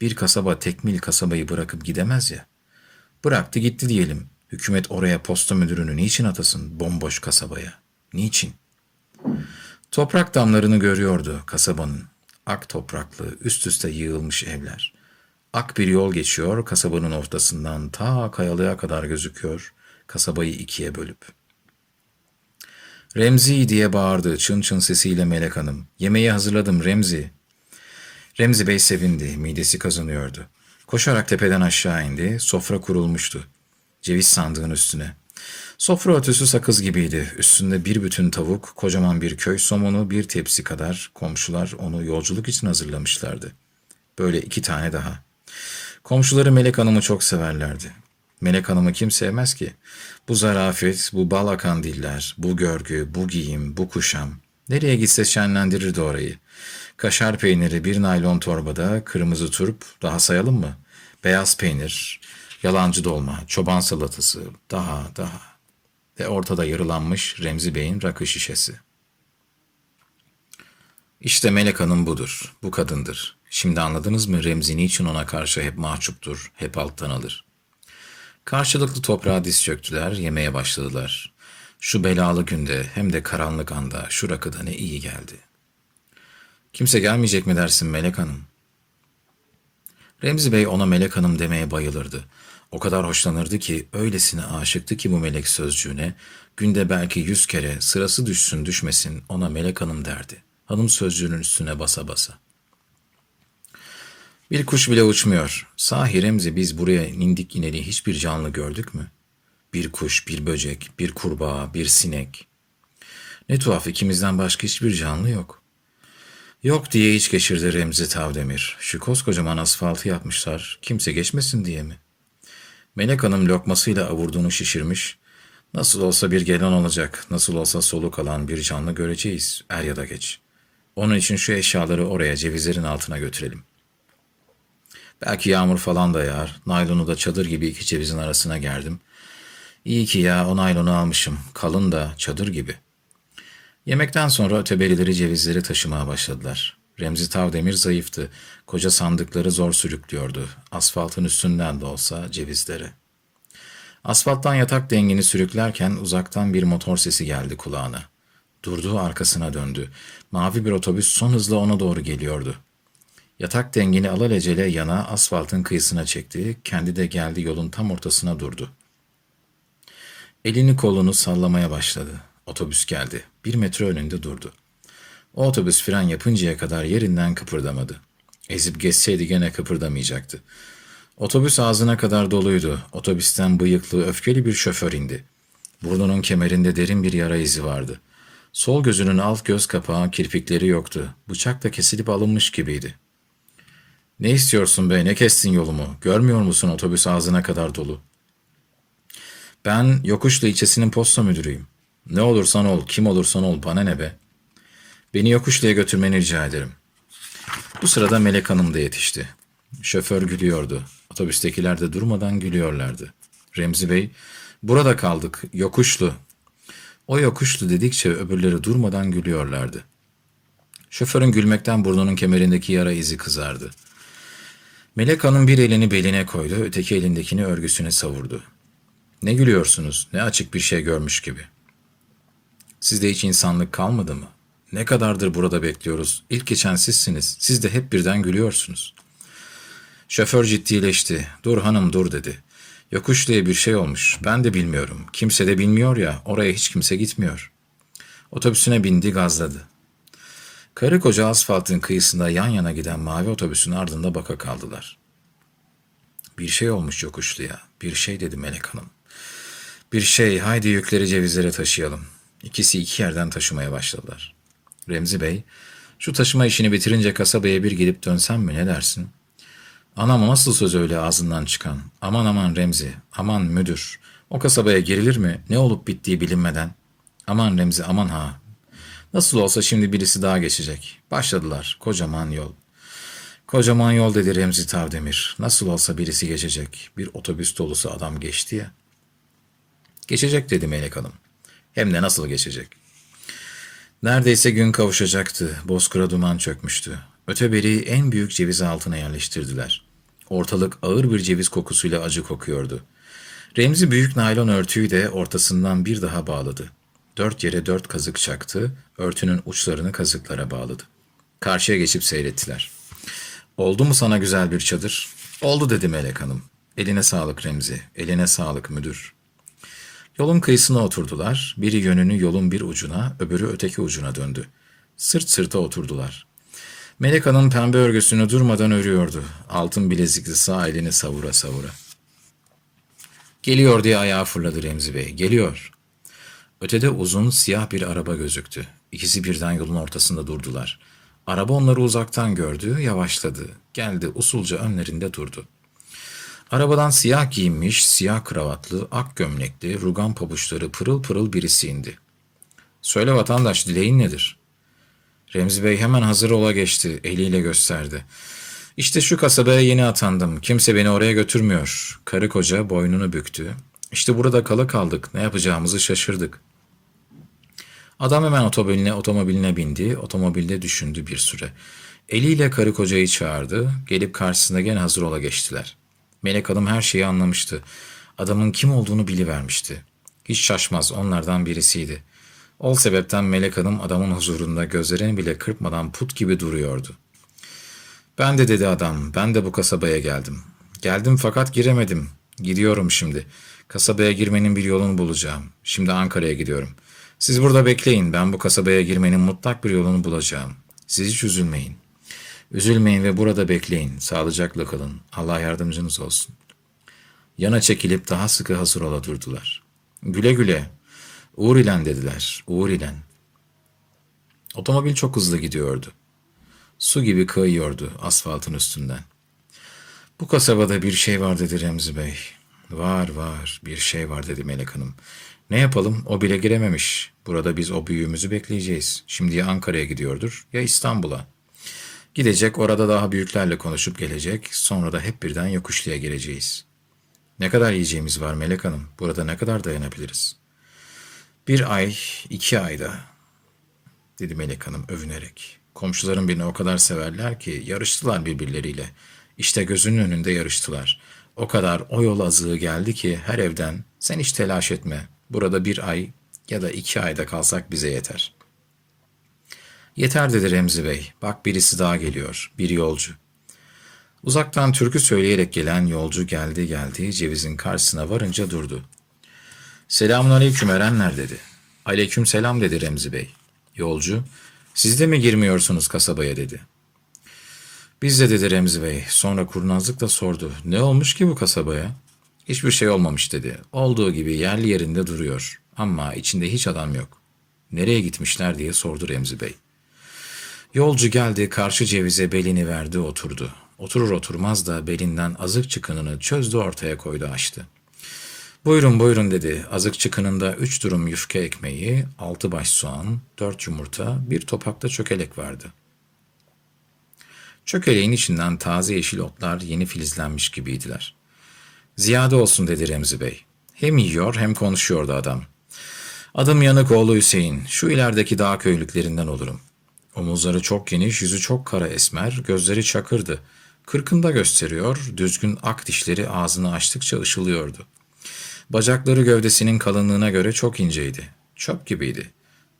Bir kasaba tekmil kasabayı bırakıp gidemez ya. Bıraktı gitti diyelim. Hükümet oraya posta müdürünü niçin atasın bomboş kasabaya? Niçin? Toprak damlarını görüyordu kasabanın. Ak topraklı, üst üste yığılmış evler. Ak bir yol geçiyor, kasabanın ortasından ta kayalığa kadar gözüküyor, kasabayı ikiye bölüp. Remzi diye bağırdı çın çın sesiyle Melek Hanım. Yemeği hazırladım Remzi. Remzi Bey sevindi, midesi kazanıyordu. Koşarak tepeden aşağı indi, sofra kurulmuştu. Ceviz sandığın üstüne. Sofra örtüsü sakız gibiydi. Üstünde bir bütün tavuk, kocaman bir köy somonu, bir tepsi kadar komşular onu yolculuk için hazırlamışlardı. Böyle iki tane daha. Komşuları Melek Hanım'ı çok severlerdi. Melek Hanım'ı kim sevmez ki? Bu zarafet, bu bal akan diller, bu görgü, bu giyim, bu kuşam. Nereye gitse şenlendirirdi orayı. Kaşar peyniri bir naylon torbada, kırmızı turp, daha sayalım mı? Beyaz peynir, yalancı dolma, çoban salatası, daha daha. Ve ortada yarılanmış Remzi Bey'in rakı şişesi. İşte Melek Hanım budur, bu kadındır. Şimdi anladınız mı Remzi niçin ona karşı hep mahcuptur, hep alttan alır. Karşılıklı toprağa diz çöktüler, yemeye başladılar. Şu belalı günde hem de karanlık anda şu rakıda ne iyi geldi. Kimse gelmeyecek mi dersin Melek Hanım? Remzi Bey ona Melek Hanım demeye bayılırdı. O kadar hoşlanırdı ki, öylesine aşıktı ki bu melek sözcüğüne, günde belki yüz kere sırası düşsün düşmesin ona Melek Hanım derdi. Hanım sözcüğünün üstüne basa basa. Bir kuş bile uçmuyor. Sahi Remzi biz buraya indik ineli hiçbir canlı gördük mü? Bir kuş, bir böcek, bir kurbağa, bir sinek. Ne tuhaf ikimizden başka hiçbir canlı yok. Yok diye hiç geçirdi Remzi Tavdemir. Şu koskocaman asfaltı yapmışlar. Kimse geçmesin diye mi? Melek Hanım lokmasıyla avurduğunu şişirmiş. Nasıl olsa bir gelen olacak. Nasıl olsa soluk alan bir canlı göreceğiz. Er ya da geç. Onun için şu eşyaları oraya cevizlerin altına götürelim. Belki yağmur falan da yağar. Naylonu da çadır gibi iki cevizin arasına gerdim. İyi ki ya o naylonu almışım. Kalın da çadır gibi. Yemekten sonra öteberileri cevizleri taşımaya başladılar. Remzi Tavdemir zayıftı. Koca sandıkları zor sürüklüyordu. Asfaltın üstünden de olsa cevizleri. Asfalttan yatak dengini sürüklerken uzaktan bir motor sesi geldi kulağına. Durdu arkasına döndü. Mavi bir otobüs son hızla ona doğru geliyordu. Yatak dengini alelacele yana asfaltın kıyısına çekti. Kendi de geldi yolun tam ortasına durdu. Elini kolunu sallamaya başladı. Otobüs geldi. Bir metre önünde durdu. O otobüs fren yapıncaya kadar yerinden kıpırdamadı. Ezip geçseydi gene kıpırdamayacaktı. Otobüs ağzına kadar doluydu. Otobüsten bıyıklı, öfkeli bir şoför indi. Burnunun kemerinde derin bir yara izi vardı. Sol gözünün alt göz kapağı kirpikleri yoktu. Bıçakla kesilip alınmış gibiydi. Ne istiyorsun be, ne kestin yolumu? Görmüyor musun otobüs ağzına kadar dolu? Ben Yokuşlu ilçesinin posta müdürüyüm. Ne olursan ol, kim olursan ol, bana ne be? Beni Yokuşlu'ya götürmeni rica ederim. Bu sırada Melek Hanım da yetişti. Şoför gülüyordu. Otobüstekiler de durmadan gülüyorlardı. Remzi Bey, burada kaldık, Yokuşlu. O Yokuşlu dedikçe öbürleri durmadan gülüyorlardı. Şoförün gülmekten burnunun kemerindeki yara izi kızardı. Melek Hanım bir elini beline koydu, öteki elindekini örgüsüne savurdu. Ne gülüyorsunuz, ne açık bir şey görmüş gibi. Sizde hiç insanlık kalmadı mı? Ne kadardır burada bekliyoruz? İlk geçen sizsiniz. Siz de hep birden gülüyorsunuz. Şoför ciddileşti. Dur hanım dur dedi. Yokuş diye bir şey olmuş. Ben de bilmiyorum. Kimse de bilmiyor ya. Oraya hiç kimse gitmiyor. Otobüsüne bindi gazladı. Karı koca asfaltın kıyısında yan yana giden mavi otobüsün ardında baka kaldılar. Bir şey olmuş yokuşluya. Bir şey dedi Melek Hanım. Bir şey haydi yükleri cevizlere taşıyalım. İkisi iki yerden taşımaya başladılar. Remzi Bey, şu taşıma işini bitirince kasabaya bir gidip dönsem mi ne dersin? Anam nasıl söz öyle ağzından çıkan? Aman aman Remzi, aman müdür. O kasabaya girilir mi? Ne olup bittiği bilinmeden. Aman Remzi, aman ha. Nasıl olsa şimdi birisi daha geçecek. Başladılar. Kocaman yol. Kocaman yol dedi Remzi Tavdemir. Nasıl olsa birisi geçecek. Bir otobüs dolusu adam geçti ya. Geçecek dedi Melek Hanım. Hem de nasıl geçecek? Neredeyse gün kavuşacaktı. Bozkır'a duman çökmüştü. Öteberi en büyük ceviz altına yerleştirdiler. Ortalık ağır bir ceviz kokusuyla acı kokuyordu. Remzi büyük naylon örtüyü de ortasından bir daha bağladı. Dört yere dört kazık çaktı, örtünün uçlarını kazıklara bağladı. Karşıya geçip seyrettiler. Oldu mu sana güzel bir çadır? Oldu dedi Melek Hanım. Eline sağlık Remzi, eline sağlık müdür. Yolun kıyısına oturdular. Biri yönünü yolun bir ucuna, öbürü öteki ucuna döndü. Sırt sırta oturdular. Melek Hanım pembe örgüsünü durmadan örüyordu. Altın bilezikli sağ elini savura savura. Geliyor diye ayağa fırladı Remzi Bey. Geliyor. Ötede uzun siyah bir araba gözüktü. İkisi birden yolun ortasında durdular. Araba onları uzaktan gördü, yavaşladı. Geldi usulca önlerinde durdu. Arabadan siyah giyinmiş, siyah kravatlı, ak gömlekli, rugan pabuçları pırıl pırıl birisi indi. Söyle vatandaş dileğin nedir? Remzi Bey hemen hazır ola geçti, eliyle gösterdi. İşte şu kasabaya yeni atandım. Kimse beni oraya götürmüyor. Karı koca boynunu büktü. İşte burada kala kaldık. Ne yapacağımızı şaşırdık. Adam hemen otomobiline, otomobiline bindi. Otomobilde düşündü bir süre. Eliyle karı kocayı çağırdı. Gelip karşısında gene hazır ola geçtiler. Melek Hanım her şeyi anlamıştı. Adamın kim olduğunu bilivermişti. Hiç şaşmaz onlardan birisiydi. Ol sebepten Melek Hanım adamın huzurunda gözlerini bile kırpmadan put gibi duruyordu. Ben de dedi adam, ben de bu kasabaya geldim. Geldim fakat giremedim. Gidiyorum şimdi. Kasabaya girmenin bir yolunu bulacağım. Şimdi Ankara'ya gidiyorum. Siz burada bekleyin. Ben bu kasabaya girmenin mutlak bir yolunu bulacağım. Siz hiç üzülmeyin. Üzülmeyin ve burada bekleyin. Sağlıcakla kalın. Allah yardımcınız olsun. Yana çekilip daha sıkı hazır ola durdular. Güle güle. Uğur ilen dediler. Uğur ilen. Otomobil çok hızlı gidiyordu. Su gibi kayıyordu asfaltın üstünden. Bu kasabada bir şey var dedi Remzi Bey. Var var bir şey var dedi Melek Hanım. Ne yapalım o bile girememiş. Burada biz o büyüğümüzü bekleyeceğiz. Şimdi ya Ankara'ya gidiyordur ya İstanbul'a. Gidecek orada daha büyüklerle konuşup gelecek. Sonra da hep birden yokuşluya gireceğiz. Ne kadar yiyeceğimiz var Melek Hanım? Burada ne kadar dayanabiliriz? Bir ay, iki ayda dedi Melek Hanım övünerek. Komşuların beni o kadar severler ki yarıştılar birbirleriyle. İşte gözünün önünde yarıştılar. O kadar o yol azığı geldi ki her evden sen hiç telaş etme. Burada bir ay ya da iki ayda kalsak bize yeter. Yeter dedi Remzi Bey. Bak birisi daha geliyor. Bir yolcu. Uzaktan türkü söyleyerek gelen yolcu geldi geldi cevizin karşısına varınca durdu. Selamun aleyküm Erenler dedi. Aleyküm selam dedi Remzi Bey. Yolcu, siz de mi girmiyorsunuz kasabaya dedi. Biz de dedi Remzi Bey. Sonra kurnazlıkla sordu. Ne olmuş ki bu kasabaya? Hiçbir şey olmamış dedi. Olduğu gibi yerli yerinde duruyor. Ama içinde hiç adam yok. Nereye gitmişler diye sordu Remzi Bey. Yolcu geldi karşı cevize belini verdi oturdu. Oturur oturmaz da belinden azık çıkınını çözdü ortaya koydu açtı. Buyurun buyurun dedi. Azık çıkınında üç durum yufka ekmeği, altı baş soğan, dört yumurta, bir topakta çökelek vardı. Çökeleğin içinden taze yeşil otlar yeni filizlenmiş gibiydiler. Ziyade olsun dedi Remzi Bey. Hem yiyor hem konuşuyordu adam. Adım Yanık oğlu Hüseyin. Şu ilerideki dağ köylüklerinden olurum. Omuzları çok geniş, yüzü çok kara esmer, gözleri çakırdı. Kırkında gösteriyor, düzgün ak dişleri ağzını açtıkça ışılıyordu. Bacakları gövdesinin kalınlığına göre çok inceydi. Çöp gibiydi.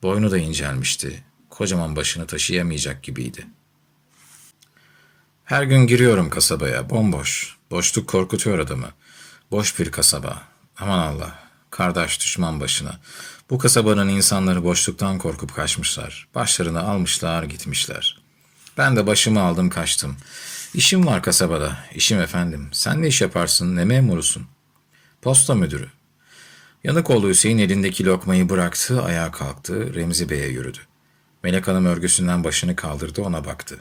Boynu da incelmişti. Kocaman başını taşıyamayacak gibiydi. Her gün giriyorum kasabaya, bomboş. Boşluk korkutuyor adamı. Boş bir kasaba. Aman Allah, kardeş düşman başına. Bu kasabanın insanları boşluktan korkup kaçmışlar. Başlarını almışlar, gitmişler. Ben de başımı aldım kaçtım. İşim var kasabada. İşim efendim. Sen ne iş yaparsın, ne memurusun? Posta müdürü. Yanıkoğlu Hüseyin elindeki lokmayı bıraktı, ayağa kalktı, Remzi Bey'e yürüdü. Melek Hanım örgüsünden başını kaldırdı, ona baktı.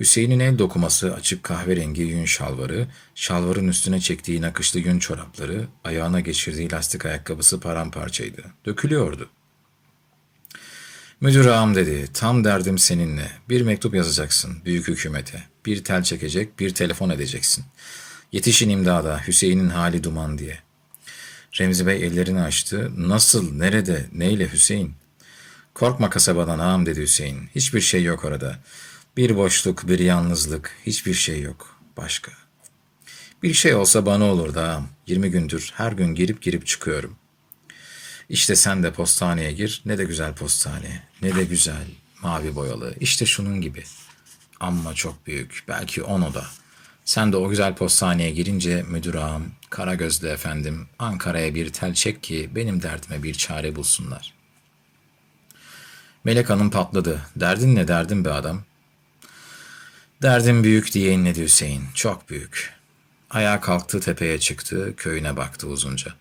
Hüseyin'in el dokuması açık kahverengi yün şalvarı, şalvarın üstüne çektiği nakışlı yün çorapları, ayağına geçirdiği lastik ayakkabısı paramparçaydı. Dökülüyordu. Müdür ağam dedi, tam derdim seninle. Bir mektup yazacaksın büyük hükümete. Bir tel çekecek, bir telefon edeceksin. Yetişin imdada, Hüseyin'in hali duman diye. Remzi Bey ellerini açtı. Nasıl, nerede, neyle Hüseyin? Korkma kasabadan ağam dedi Hüseyin. Hiçbir şey yok orada. Bir boşluk, bir yalnızlık, hiçbir şey yok. Başka. Bir şey olsa bana olur da ağam. 20 gündür her gün girip girip çıkıyorum. İşte sen de postaneye gir. Ne de güzel postane. Ne de güzel. Mavi boyalı. İşte şunun gibi. Amma çok büyük. Belki on oda. Sen de o güzel postaneye girince müdür ağam, kara gözlü efendim, Ankara'ya bir tel çek ki benim derdime bir çare bulsunlar. Melek Hanım patladı. Derdin ne derdin be adam? Derdim büyük diye inledi Hüseyin. Çok büyük. Ayağa kalktı tepeye çıktı, köyüne baktı uzunca.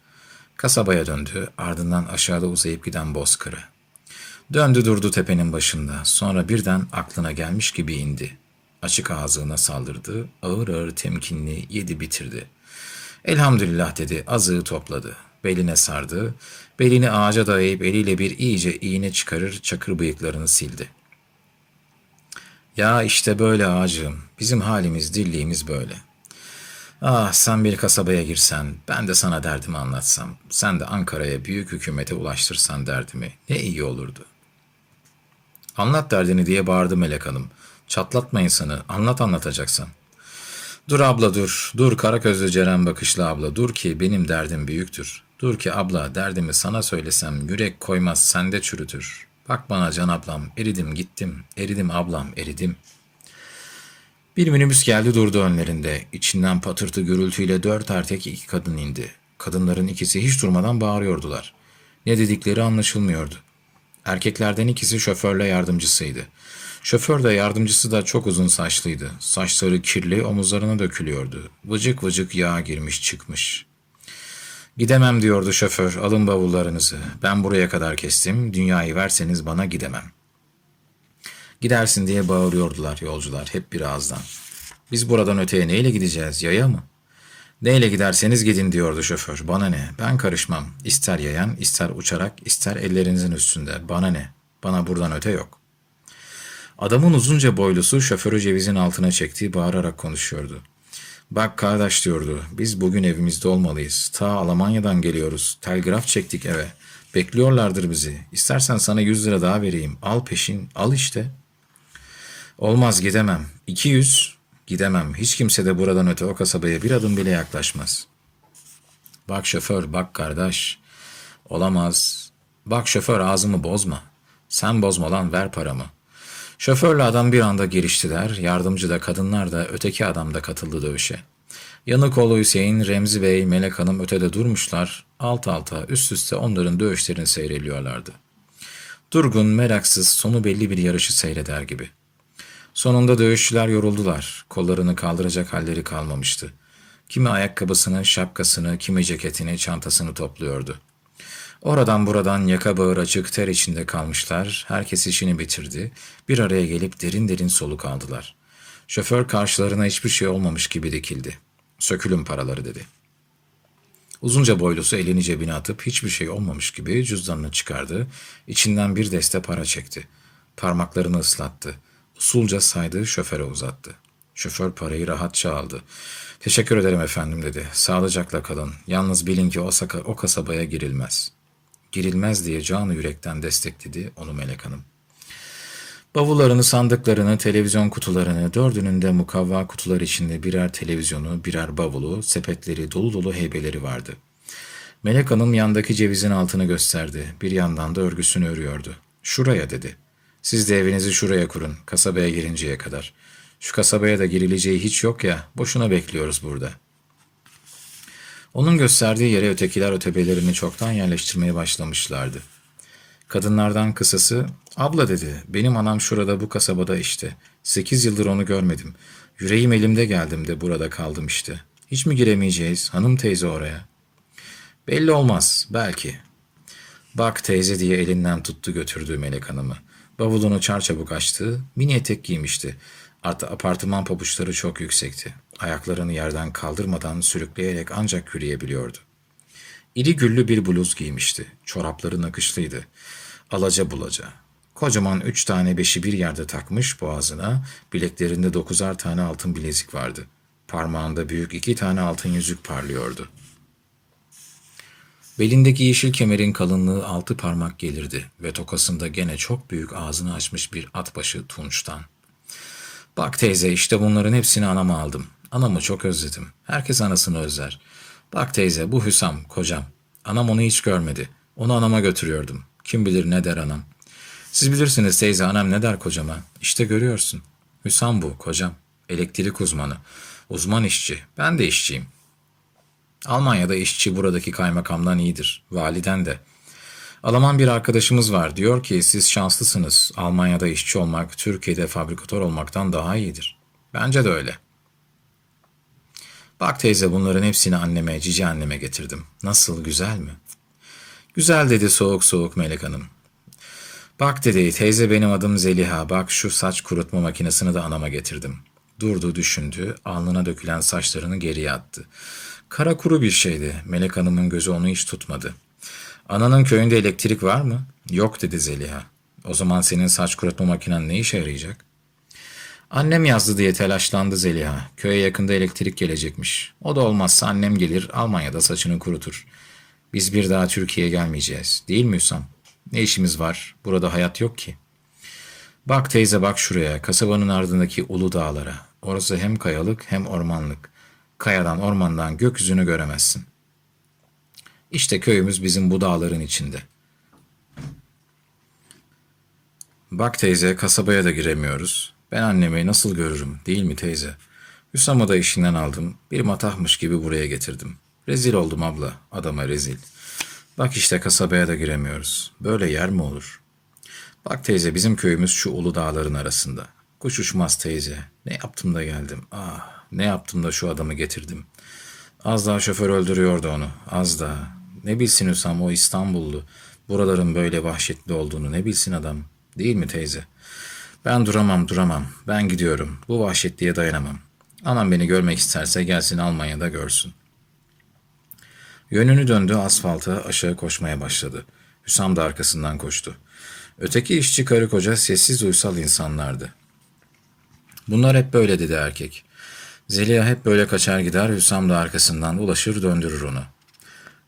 Kasabaya döndü, ardından aşağıda uzayıp giden bozkırı. Döndü durdu tepenin başında, sonra birden aklına gelmiş gibi indi. Açık ağzına saldırdı, ağır ağır temkinli yedi bitirdi. Elhamdülillah dedi, azığı topladı. Beline sardı. Belini ağaca dayayıp eliyle bir iyice iğne çıkarır çakır bıyıklarını sildi. Ya işte böyle ağacığım. Bizim halimiz, dirliğimiz böyle. Ah sen bir kasabaya girsen, ben de sana derdimi anlatsam, sen de Ankara'ya büyük hükümete ulaştırsan derdimi, ne iyi olurdu. Anlat derdini diye bağırdı Melek Hanım. Çatlatma insanı, anlat anlatacaksan. Dur abla dur, dur kara Ceren bakışlı abla, dur ki benim derdim büyüktür. Dur ki abla derdimi sana söylesem yürek koymaz sende çürütür. Bak bana can ablam, eridim gittim, eridim ablam, eridim. Bir minibüs geldi durdu önlerinde. İçinden patırtı gürültüyle dört erkek iki kadın indi. Kadınların ikisi hiç durmadan bağırıyordular. Ne dedikleri anlaşılmıyordu. Erkeklerden ikisi şoförle yardımcısıydı. Şoför de yardımcısı da çok uzun saçlıydı. Saçları kirli omuzlarına dökülüyordu. Vıcık vıcık yağ girmiş çıkmış. Gidemem diyordu şoför alın bavullarınızı. Ben buraya kadar kestim dünyayı verseniz bana gidemem. Gidersin diye bağırıyordular yolcular hep bir ağızdan. Biz buradan öteye neyle gideceğiz yaya mı? Neyle giderseniz gidin diyordu şoför. Bana ne? Ben karışmam. İster yayan, ister uçarak, ister ellerinizin üstünde. Bana ne? Bana buradan öte yok. Adamın uzunca boylusu şoförü cevizin altına çektiği bağırarak konuşuyordu. Bak kardeş diyordu. Biz bugün evimizde olmalıyız. Ta Almanya'dan geliyoruz. Telgraf çektik eve. Bekliyorlardır bizi. İstersen sana 100 lira daha vereyim. Al peşin. Al işte. Olmaz gidemem. 200. Gidemem. Hiç kimse de buradan öte o kasabaya bir adım bile yaklaşmaz. Bak şoför, bak kardeş. Olamaz. Bak şoför ağzımı bozma. Sen bozma lan ver paramı. Şoförle adam bir anda giriştiler. Yardımcı da kadınlar da öteki adam da katıldı dövüşe. Yanıkoğlu Hüseyin, Remzi Bey, Melek Hanım ötede durmuşlar. Alt alta, üst üste onların dövüşlerini seyrediyorlardı. Durgun, meraksız, sonu belli bir yarışı seyreder gibi. Sonunda dövüşçüler yoruldular. Kollarını kaldıracak halleri kalmamıştı. Kimi ayakkabısını, şapkasını, kimi ceketini, çantasını topluyordu. Oradan buradan yaka bağır açık ter içinde kalmışlar. Herkes işini bitirdi. Bir araya gelip derin derin soluk aldılar. Şoför karşılarına hiçbir şey olmamış gibi dikildi. Sökülün paraları dedi. Uzunca boylusu elini cebine atıp hiçbir şey olmamış gibi cüzdanını çıkardı. İçinden bir deste para çekti. Parmaklarını ıslattı. Usulca saydı, şoföre uzattı. Şoför parayı rahatça aldı. Teşekkür ederim efendim dedi. Sağlıcakla kalın. Yalnız bilin ki o, saka, o kasabaya girilmez. Girilmez diye canı yürekten destekledi onu Melek Hanım. Bavullarını, sandıklarını, televizyon kutularını, dördünün de mukavva kutular içinde birer televizyonu, birer bavulu, sepetleri, dolu dolu heybeleri vardı. Melek Hanım yandaki cevizin altını gösterdi. Bir yandan da örgüsünü örüyordu. Şuraya dedi. Siz de evinizi şuraya kurun, kasabaya girinceye kadar. Şu kasabaya da girileceği hiç yok ya, boşuna bekliyoruz burada. Onun gösterdiği yere ötekiler ötebelerini çoktan yerleştirmeye başlamışlardı. Kadınlardan kısası, abla dedi, benim anam şurada bu kasabada işte. Sekiz yıldır onu görmedim. Yüreğim elimde geldim de burada kaldım işte. Hiç mi giremeyeceğiz, hanım teyze oraya? Belli olmaz, belki. Bak teyze diye elinden tuttu götürdü Melek Hanım'ı. Bavulunu çarçabuk açtı, mini etek giymişti. Artı apartman pabuçları çok yüksekti. Ayaklarını yerden kaldırmadan sürükleyerek ancak yürüyebiliyordu. İri güllü bir bluz giymişti. Çorapları nakışlıydı. Alaca bulaca. Kocaman üç tane beşi bir yerde takmış boğazına, bileklerinde dokuzar tane altın bilezik vardı. Parmağında büyük iki tane altın yüzük parlıyordu. Belindeki yeşil kemerin kalınlığı altı parmak gelirdi ve tokasında gene çok büyük ağzını açmış bir at başı tunçtan. Bak teyze işte bunların hepsini anama aldım. Anamı çok özledim. Herkes anasını özler. Bak teyze bu Hüsam kocam. Anam onu hiç görmedi. Onu anama götürüyordum. Kim bilir ne der anam. Siz bilirsiniz teyze anam ne der kocama. İşte görüyorsun. Hüsam bu kocam. Elektrik uzmanı. Uzman işçi. Ben de işçiyim. Almanya'da işçi buradaki kaymakamdan iyidir. Validen de. Alman bir arkadaşımız var. Diyor ki siz şanslısınız. Almanya'da işçi olmak, Türkiye'de fabrikatör olmaktan daha iyidir. Bence de öyle. Bak teyze bunların hepsini anneme, cici anneme getirdim. Nasıl, güzel mi? Güzel dedi soğuk soğuk Melek Hanım. Bak dedi teyze benim adım Zeliha. Bak şu saç kurutma makinesini de anama getirdim. Durdu düşündü. Alnına dökülen saçlarını geriye attı. Kara kuru bir şeydi. Melek Hanım'ın gözü onu hiç tutmadı. Ananın köyünde elektrik var mı? Yok dedi Zeliha. O zaman senin saç kurutma makinen ne işe yarayacak? Annem yazdı diye telaşlandı Zeliha. Köye yakında elektrik gelecekmiş. O da olmazsa annem gelir Almanya'da saçını kurutur. Biz bir daha Türkiye'ye gelmeyeceğiz. Değil mi Hüsam? Ne işimiz var? Burada hayat yok ki. Bak teyze bak şuraya, kasabanın ardındaki ulu dağlara. Orası hem kayalık hem ormanlık. Kayadan ormandan gökyüzünü göremezsin. İşte köyümüz bizim bu dağların içinde. Bak teyze kasabaya da giremiyoruz. Ben annemi nasıl görürüm değil mi teyze? Hüsam'ı da işinden aldım. Bir matahmış gibi buraya getirdim. Rezil oldum abla. Adama rezil. Bak işte kasabaya da giremiyoruz. Böyle yer mi olur? Bak teyze bizim köyümüz şu ulu dağların arasında. Kuş uçmaz teyze. Ne yaptım da geldim. Ah ne yaptım da şu adamı getirdim. Az daha şoför öldürüyordu onu. Az daha. Ne bilsin Hüsam o İstanbullu. Buraların böyle vahşetli olduğunu ne bilsin adam. Değil mi teyze? Ben duramam duramam. Ben gidiyorum. Bu vahşetliğe dayanamam. Anam beni görmek isterse gelsin Almanya'da görsün. Yönünü döndü asfalta aşağı koşmaya başladı. Hüsam da arkasından koştu. Öteki işçi karı koca sessiz uysal insanlardı. Bunlar hep böyle dedi erkek. Zeliha hep böyle kaçar gider, Hüsam da arkasından ulaşır döndürür onu.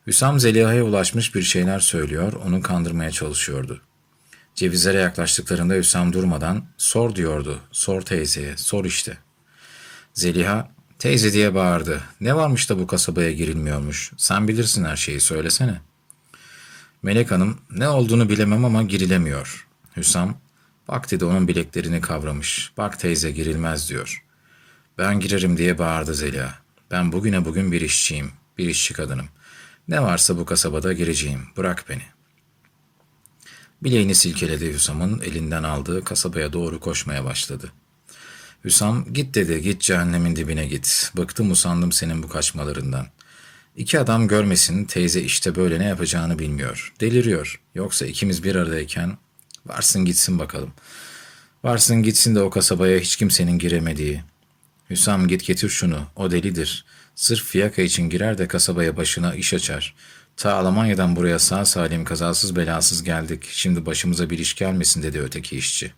Hüsam Zeliha'ya ulaşmış bir şeyler söylüyor, onu kandırmaya çalışıyordu. Cevizlere yaklaştıklarında Hüsam durmadan sor diyordu, sor teyzeye, sor işte. Zeliha teyze diye bağırdı. Ne varmış da bu kasabaya girilmiyormuş, sen bilirsin her şeyi söylesene. Melek Hanım ne olduğunu bilemem ama girilemiyor. Hüsam bak dedi onun bileklerini kavramış. Bak teyze girilmez diyor. Ben girerim diye bağırdı Zeliha. Ben bugüne bugün bir işçiyim, bir işçi kadınım. Ne varsa bu kasabada gireceğim, bırak beni. Bileğini silkeledi Hüsam'ın elinden aldığı kasabaya doğru koşmaya başladı. Hüsam git dedi git cehennemin dibine git. Bıktım usandım senin bu kaçmalarından. İki adam görmesin teyze işte böyle ne yapacağını bilmiyor. Deliriyor. Yoksa ikimiz bir aradayken varsın gitsin bakalım. Varsın gitsin de o kasabaya hiç kimsenin giremediği. Hüsam git getir şunu o delidir. Sırf fiyaka için girer de kasabaya başına iş açar. Ta Almanya'dan buraya sağ salim kazasız belasız geldik. Şimdi başımıza bir iş gelmesin dedi öteki işçi.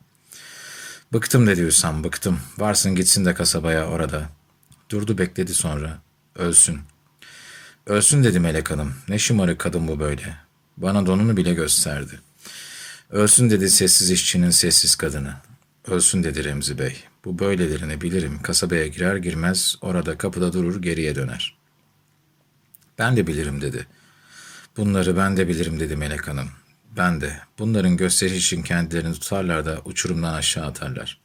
Bıktım dedi Hüsam bıktım. Varsın gitsin de kasabaya orada. Durdu bekledi sonra. Ölsün. Ölsün dedi Melek Hanım. Ne şımarık kadın bu böyle. Bana donunu bile gösterdi. Ölsün dedi sessiz işçinin sessiz kadını. Ölsün dedi Remzi Bey. Bu böylelerini bilirim. Kasabaya girer girmez orada kapıda durur geriye döner. Ben de bilirim dedi. Bunları ben de bilirim dedi Melek Hanım. Ben de. Bunların gösteriş için kendilerini tutarlar da uçurumdan aşağı atarlar.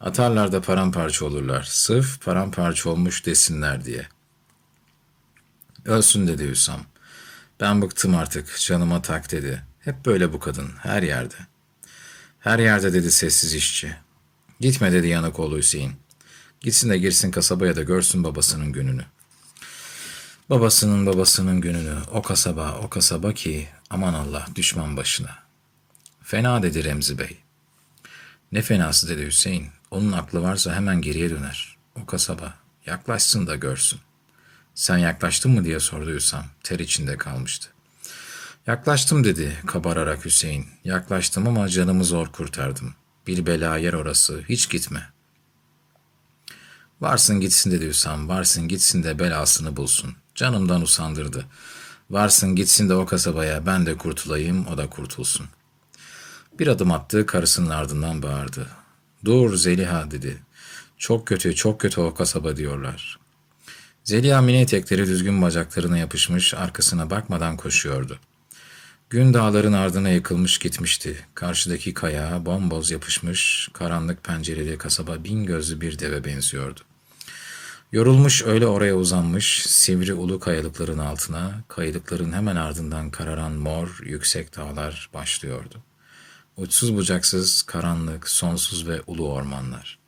Atarlar da paramparça olurlar. Sırf paramparça olmuş desinler diye. Ölsün dedi Hüsam. Ben bıktım artık. Canıma tak dedi. Hep böyle bu kadın. Her yerde. Her yerde dedi sessiz işçi. Gitme dedi yanık oğlu Hüseyin. Gitsin de girsin kasabaya da görsün babasının gününü. Babasının babasının gününü o kasaba o kasaba ki aman Allah düşman başına. Fena dedi Remzi Bey. Ne fenası dedi Hüseyin. Onun aklı varsa hemen geriye döner. O kasaba yaklaşsın da görsün. Sen yaklaştın mı diye sordu Hüsam. Ter içinde kalmıştı. Yaklaştım dedi kabararak Hüseyin. Yaklaştım ama canımı zor kurtardım. Bir bela yer orası. Hiç gitme. Varsın gitsin dedi Hüsam. Varsın gitsin de belasını bulsun. Canımdan usandırdı. Varsın gitsin de o kasabaya ben de kurtulayım o da kurtulsun. Bir adım attı karısının ardından bağırdı. Dur Zeliha dedi. Çok kötü çok kötü o kasaba diyorlar. Zeliha mini etekleri düzgün bacaklarına yapışmış arkasına bakmadan koşuyordu. Gün dağların ardına yıkılmış gitmişti. Karşıdaki kaya bomboz yapışmış, karanlık pencereli kasaba bin gözlü bir deve benziyordu. Yorulmuş öyle oraya uzanmış, sivri ulu kayalıkların altına, kayalıkların hemen ardından kararan mor, yüksek dağlar başlıyordu. Uçsuz bucaksız, karanlık, sonsuz ve ulu ormanlar.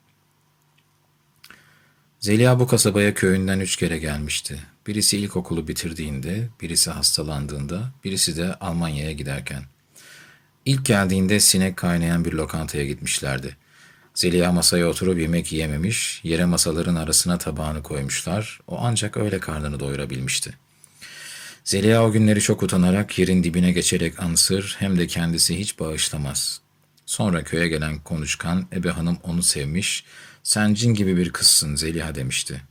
Zeliha bu kasabaya köyünden üç kere gelmişti. Birisi ilkokulu bitirdiğinde, birisi hastalandığında, birisi de Almanya'ya giderken. İlk geldiğinde sinek kaynayan bir lokantaya gitmişlerdi. Zeliha masaya oturup yemek yiyememiş, yere masaların arasına tabağını koymuşlar. O ancak öyle karnını doyurabilmişti. Zeliha o günleri çok utanarak yerin dibine geçerek ansır hem de kendisi hiç bağışlamaz. Sonra köye gelen konuşkan Ebe Hanım onu sevmiş, sen cin gibi bir kızsın Zeliha demişti.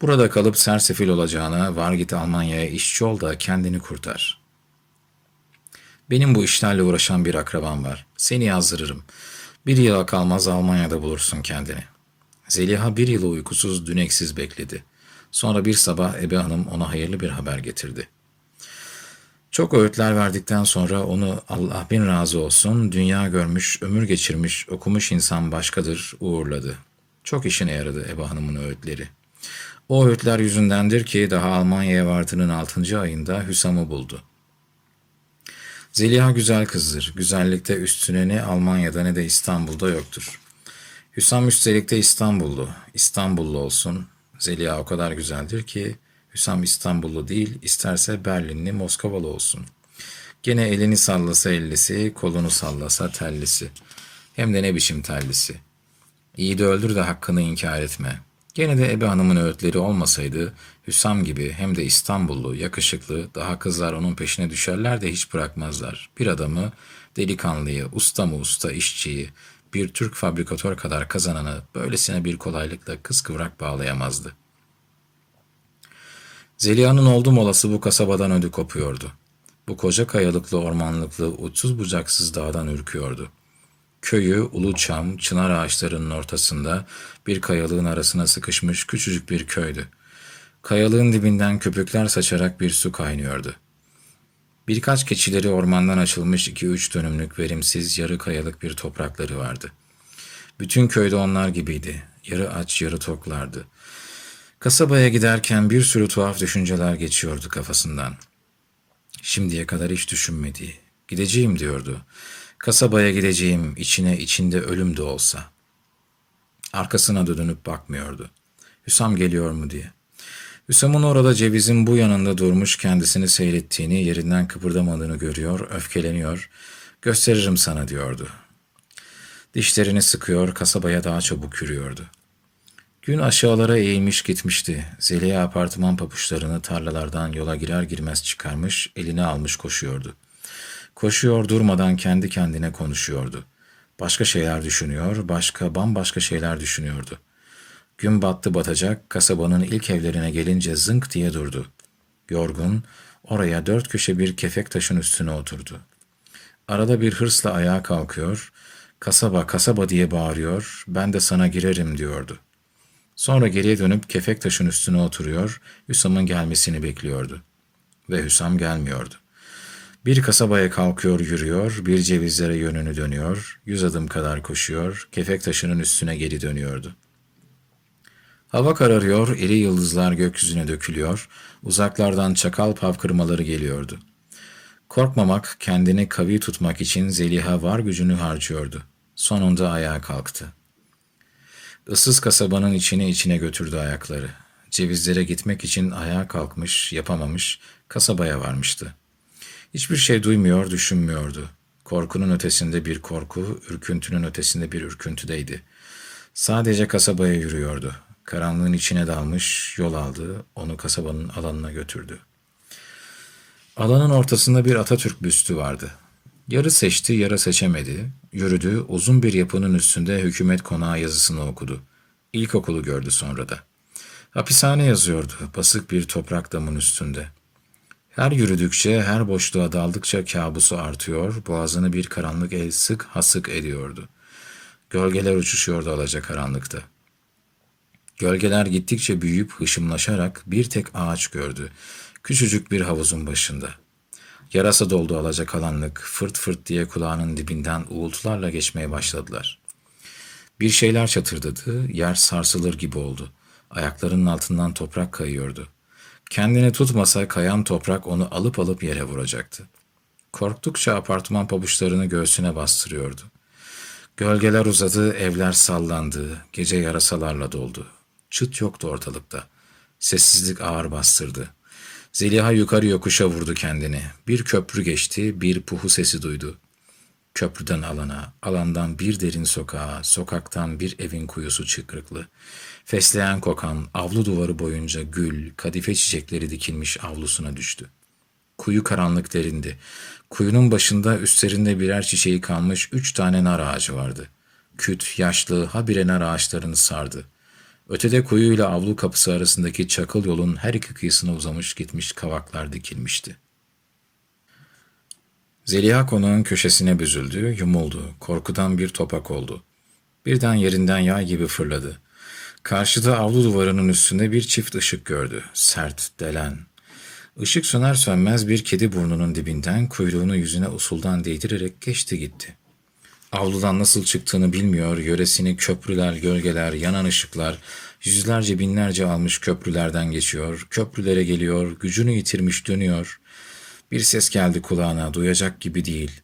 Burada kalıp sersefil olacağına var git Almanya'ya işçi ol da kendini kurtar. Benim bu işlerle uğraşan bir akrabam var. Seni yazdırırım. Bir yıla kalmaz Almanya'da bulursun kendini. Zeliha bir yılı uykusuz düneksiz bekledi. Sonra bir sabah Ebe Hanım ona hayırlı bir haber getirdi. Çok öğütler verdikten sonra onu Allah bin razı olsun, dünya görmüş, ömür geçirmiş, okumuş insan başkadır uğurladı. Çok işine yaradı Ebe Hanım'ın öğütleri. O öğütler yüzündendir ki daha Almanya'ya vardığının 6. ayında Hüsam'ı buldu. Zeliha güzel kızdır. Güzellikte üstüne ne Almanya'da ne de İstanbul'da yoktur. Hüsam üstelik de İstanbullu. İstanbullu olsun. Zeliha o kadar güzeldir ki Hüsam İstanbullu değil, isterse Berlinli, Moskovalı olsun. Gene elini sallasa ellisi, kolunu sallasa tellisi. Hem de ne biçim tellisi. İyi de öldür de hakkını inkar etme. Gene de Ebe Hanım'ın öğütleri olmasaydı Hüsam gibi hem de İstanbullu, yakışıklı, daha kızlar onun peşine düşerler de hiç bırakmazlar. Bir adamı, delikanlıyı, usta mı usta işçiyi, bir Türk fabrikatör kadar kazananı böylesine bir kolaylıkla kıskıvrak bağlayamazdı. Zeliha'nın oldum olası bu kasabadan ödü kopuyordu. Bu koca kayalıklı ormanlıklı uçsuz bucaksız dağdan ürküyordu. Köyü ulu çam, çınar ağaçlarının ortasında bir kayalığın arasına sıkışmış küçücük bir köydü. Kayalığın dibinden köpükler saçarak bir su kaynıyordu. Birkaç keçileri ormandan açılmış iki üç dönümlük verimsiz yarı kayalık bir toprakları vardı. Bütün köyde onlar gibiydi. Yarı aç yarı toklardı. Kasabaya giderken bir sürü tuhaf düşünceler geçiyordu kafasından. Şimdiye kadar hiç düşünmediği. Gideceğim diyordu. Kasabaya gideceğim, içine içinde ölüm de olsa. Arkasına da dönüp bakmıyordu. Hüsam geliyor mu diye. Hüsam'ın orada cevizin bu yanında durmuş kendisini seyrettiğini, yerinden kıpırdamadığını görüyor, öfkeleniyor. Gösteririm sana diyordu. Dişlerini sıkıyor, kasabaya daha çabuk yürüyordu. Gün aşağılara eğilmiş gitmişti. Zeliha apartman papuçlarını tarlalardan yola girer girmez çıkarmış, eline almış koşuyordu. Koşuyor durmadan kendi kendine konuşuyordu. Başka şeyler düşünüyor, başka bambaşka şeyler düşünüyordu. Gün battı batacak, kasabanın ilk evlerine gelince zınk diye durdu. Yorgun, oraya dört köşe bir kefek taşın üstüne oturdu. Arada bir hırsla ayağa kalkıyor, kasaba kasaba diye bağırıyor, ben de sana girerim diyordu. Sonra geriye dönüp kefek taşın üstüne oturuyor, Hüsam'ın gelmesini bekliyordu. Ve Hüsam gelmiyordu. Bir kasabaya kalkıyor yürüyor, bir cevizlere yönünü dönüyor, yüz adım kadar koşuyor, kefek taşının üstüne geri dönüyordu. Hava kararıyor, iri yıldızlar gökyüzüne dökülüyor, uzaklardan çakal pavkırmaları geliyordu. Korkmamak, kendini kavi tutmak için Zeliha var gücünü harcıyordu. Sonunda ayağa kalktı. Issız kasabanın içine içine götürdü ayakları. Cevizlere gitmek için ayağa kalkmış, yapamamış, kasabaya varmıştı. Hiçbir şey duymuyor, düşünmüyordu. Korkunun ötesinde bir korku, ürküntünün ötesinde bir ürküntüdeydi. Sadece kasabaya yürüyordu. Karanlığın içine dalmış, yol aldı, onu kasabanın alanına götürdü. Alanın ortasında bir Atatürk büstü vardı. Yarı seçti, yarı seçemedi. Yürüdü, uzun bir yapının üstünde hükümet konağı yazısını okudu. İlkokulu gördü sonra da. Hapishane yazıyordu, basık bir toprak damın üstünde. Her yürüdükçe, her boşluğa daldıkça kabusu artıyor, boğazını bir karanlık el sık hasık ediyordu. Gölgeler uçuşuyordu alacakaranlıkta. Gölgeler gittikçe büyüyüp hışımlaşarak bir tek ağaç gördü. Küçücük bir havuzun başında. Yarasa doldu alacakaranlık, fırt fırt diye kulağının dibinden uğultularla geçmeye başladılar. Bir şeyler çatırdadı, yer sarsılır gibi oldu. Ayaklarının altından toprak kayıyordu. Kendini tutmasa kayan toprak onu alıp alıp yere vuracaktı. Korktukça apartman pabuçlarını göğsüne bastırıyordu. Gölgeler uzadı, evler sallandı, gece yarasalarla doldu. Çıt yoktu ortalıkta. Sessizlik ağır bastırdı. Zeliha yukarı yokuşa vurdu kendini. Bir köprü geçti, bir puhu sesi duydu. Köprüden alana, alandan bir derin sokağa, sokaktan bir evin kuyusu çıkrıklı. Fesleğen kokan avlu duvarı boyunca gül, kadife çiçekleri dikilmiş avlusuna düştü. Kuyu karanlık derindi. Kuyunun başında üstlerinde birer çiçeği kalmış üç tane nar ağacı vardı. Küt, yaşlı, habire nar ağaçlarını sardı. Ötede kuyuyla avlu kapısı arasındaki çakıl yolun her iki kıyısına uzamış gitmiş kavaklar dikilmişti. Zeliha konağın köşesine büzüldü, yumuldu, korkudan bir topak oldu. Birden yerinden yay gibi fırladı. Karşıda avlu duvarının üstünde bir çift ışık gördü. Sert, delen. Işık söner sönmez bir kedi burnunun dibinden kuyruğunu yüzüne usuldan değdirerek geçti gitti. Avludan nasıl çıktığını bilmiyor, yöresini köprüler, gölgeler, yanan ışıklar, yüzlerce binlerce almış köprülerden geçiyor, köprülere geliyor, gücünü yitirmiş dönüyor. Bir ses geldi kulağına, duyacak gibi değil.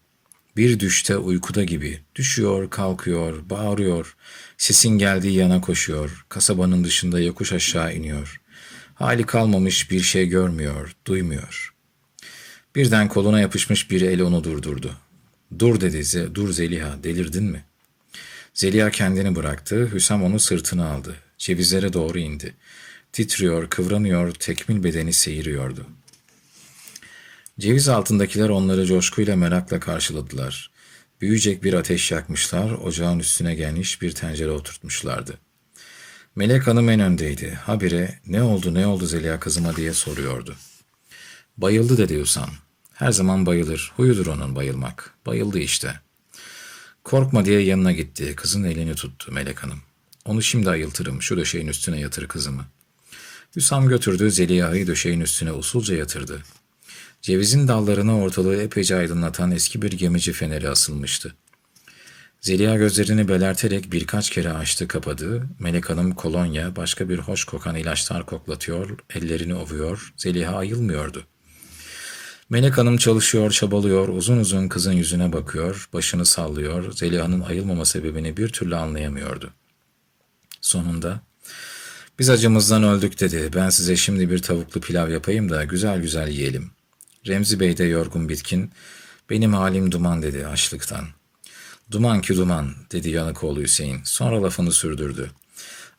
Bir düşte uykuda gibi, düşüyor, kalkıyor, bağırıyor, sesin geldiği yana koşuyor, kasabanın dışında yokuş aşağı iniyor. Hali kalmamış bir şey görmüyor, duymuyor. Birden koluna yapışmış bir el onu durdurdu. Dur dedi, dur Zeliha, delirdin mi? Zeliha kendini bıraktı, Hüsam onu sırtına aldı. Cevizlere doğru indi. Titriyor, kıvranıyor, tekmil bedeni seyiriyordu. Ceviz altındakiler onları coşkuyla merakla karşıladılar. Büyüyecek bir ateş yakmışlar, ocağın üstüne gelmiş bir tencere oturtmuşlardı. Melek Hanım en öndeydi. Habire ne oldu ne oldu Zeliha kızıma diye soruyordu. Bayıldı dedi Hüsam. Her zaman bayılır. Huyudur onun bayılmak. Bayıldı işte. Korkma diye yanına gitti. Kızın elini tuttu Melek Hanım. Onu şimdi ayıltırım. Şu döşeğin üstüne yatır kızımı. Hüsam götürdü Zeliha'yı döşeğin üstüne usulca yatırdı. Cevizin dallarına ortalığı epeyce aydınlatan eski bir gemici feneri asılmıştı. Zeliha gözlerini belerterek birkaç kere açtı kapadı. Melek Hanım kolonya, başka bir hoş kokan ilaçlar koklatıyor, ellerini ovuyor. Zeliha ayılmıyordu. Melek Hanım çalışıyor, çabalıyor, uzun uzun kızın yüzüne bakıyor, başını sallıyor. Zeliha'nın ayılmama sebebini bir türlü anlayamıyordu. Sonunda, biz acımızdan öldük dedi. Ben size şimdi bir tavuklu pilav yapayım da güzel güzel yiyelim. Remzi Bey de yorgun bitkin, benim halim duman dedi açlıktan. Duman ki duman dedi Yanıkoğlu Hüseyin. Sonra lafını sürdürdü.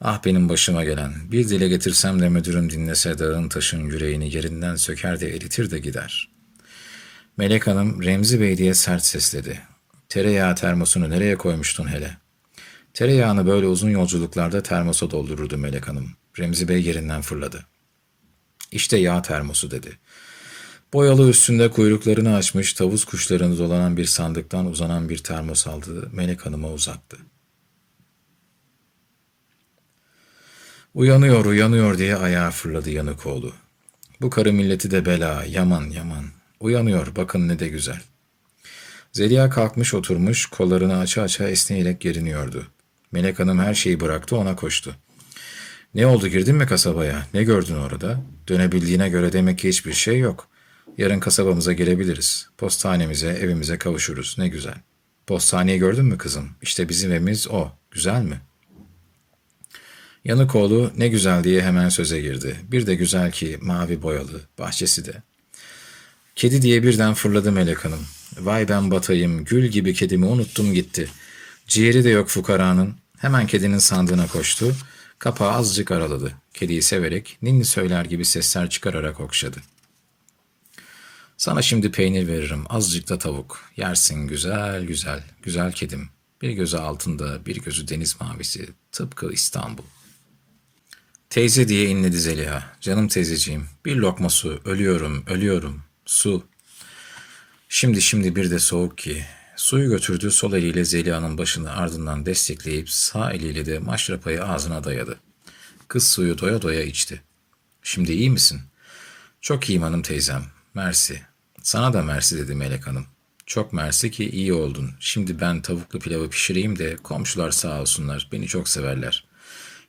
Ah benim başıma gelen. Bir dile getirsem de müdürüm dinlese dağın taşın yüreğini yerinden söker de eritir de gider. Melek Hanım Remzi Bey diye sert sesledi. Tereyağı termosunu nereye koymuştun hele? Tereyağını böyle uzun yolculuklarda termosa doldururdu Melek Hanım. Remzi Bey yerinden fırladı. İşte yağ termosu dedi. Boyalı üstünde kuyruklarını açmış tavus kuşlarını dolanan bir sandıktan uzanan bir termos aldı, Melek Hanım'a uzattı. Uyanıyor, uyanıyor diye ayağa fırladı Yanıkoğlu. Bu karı milleti de bela, yaman yaman. Uyanıyor, bakın ne de güzel. Zeliha kalkmış oturmuş, kollarını aça aça esneyerek geriniyordu. Melek Hanım her şeyi bıraktı, ona koştu. Ne oldu girdin mi kasabaya? Ne gördün orada? Dönebildiğine göre demek ki hiçbir şey yok. Yarın kasabamıza gelebiliriz. Postanemize, evimize kavuşuruz. Ne güzel. Postaneyi gördün mü kızım? İşte bizim evimiz o. Güzel mi? Yanıkoğlu ne güzel diye hemen söze girdi. Bir de güzel ki mavi boyalı, bahçesi de. Kedi diye birden fırladı Melek Hanım. Vay ben batayım, gül gibi kedimi unuttum gitti. Ciğeri de yok fukaranın. Hemen kedinin sandığına koştu. Kapağı azıcık araladı. Kediyi severek, ninni söyler gibi sesler çıkararak okşadı. Sana şimdi peynir veririm, azıcık da tavuk. Yersin güzel güzel, güzel kedim. Bir gözü altında, bir gözü deniz mavisi. Tıpkı İstanbul. Teyze diye inledi Zeliha. Canım teyzeciğim, bir lokma su. Ölüyorum, ölüyorum. Su. Şimdi şimdi bir de soğuk ki. Suyu götürdü sol eliyle Zeliha'nın başını ardından destekleyip sağ eliyle de maşrapayı ağzına dayadı. Kız suyu doya doya içti. Şimdi iyi misin? Çok iyiyim hanım teyzem. Mersi. Sana da mersi dedi Melek Hanım. Çok mersi ki iyi oldun. Şimdi ben tavuklu pilavı pişireyim de komşular sağ olsunlar. Beni çok severler.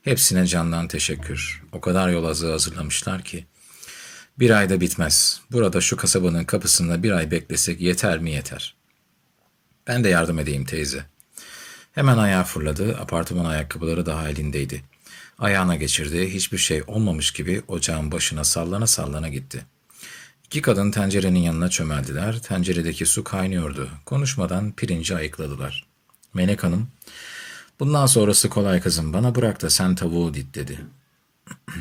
Hepsine candan teşekkür. O kadar yol azığı hazırlamışlar ki. Bir ayda bitmez. Burada şu kasabanın kapısında bir ay beklesek yeter mi yeter. Ben de yardım edeyim teyze. Hemen ayağa fırladı. Apartman ayakkabıları daha elindeydi. Ayağına geçirdi. Hiçbir şey olmamış gibi ocağın başına sallana sallana gitti. İki kadın tencerenin yanına çömeldiler. Tenceredeki su kaynıyordu. Konuşmadan pirinci ayıkladılar. Melek Hanım, bundan sonrası kolay kızım bana bırak da sen tavuğu dit dedi.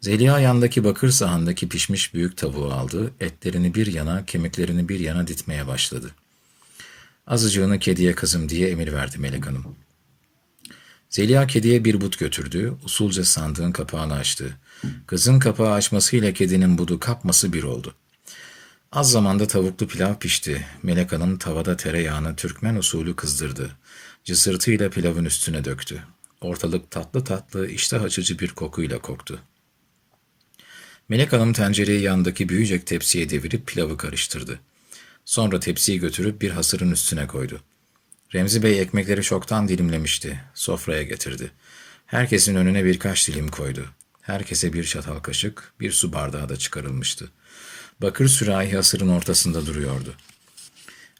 Zeliha yandaki bakır sahandaki pişmiş büyük tavuğu aldı, etlerini bir yana, kemiklerini bir yana ditmeye başladı. Azıcığını kediye kızım diye emir verdi Melek Hanım. Zeliha kediye bir but götürdü, usulca sandığın kapağını açtı. Kızın kapağı açmasıyla kedinin budu kapması bir oldu. Az zamanda tavuklu pilav pişti. Melek Hanım tavada tereyağını Türkmen usulü kızdırdı. Cısırtıyla pilavın üstüne döktü. Ortalık tatlı tatlı, iştah açıcı bir kokuyla koktu. Melek Hanım tencereyi yandaki büyüyecek tepsiye devirip pilavı karıştırdı. Sonra tepsiyi götürüp bir hasırın üstüne koydu. Remzi Bey ekmekleri çoktan dilimlemişti. Sofraya getirdi. Herkesin önüne birkaç dilim koydu. Herkese bir çatal kaşık, bir su bardağı da çıkarılmıştı. Bakır sürahi hasırın ortasında duruyordu.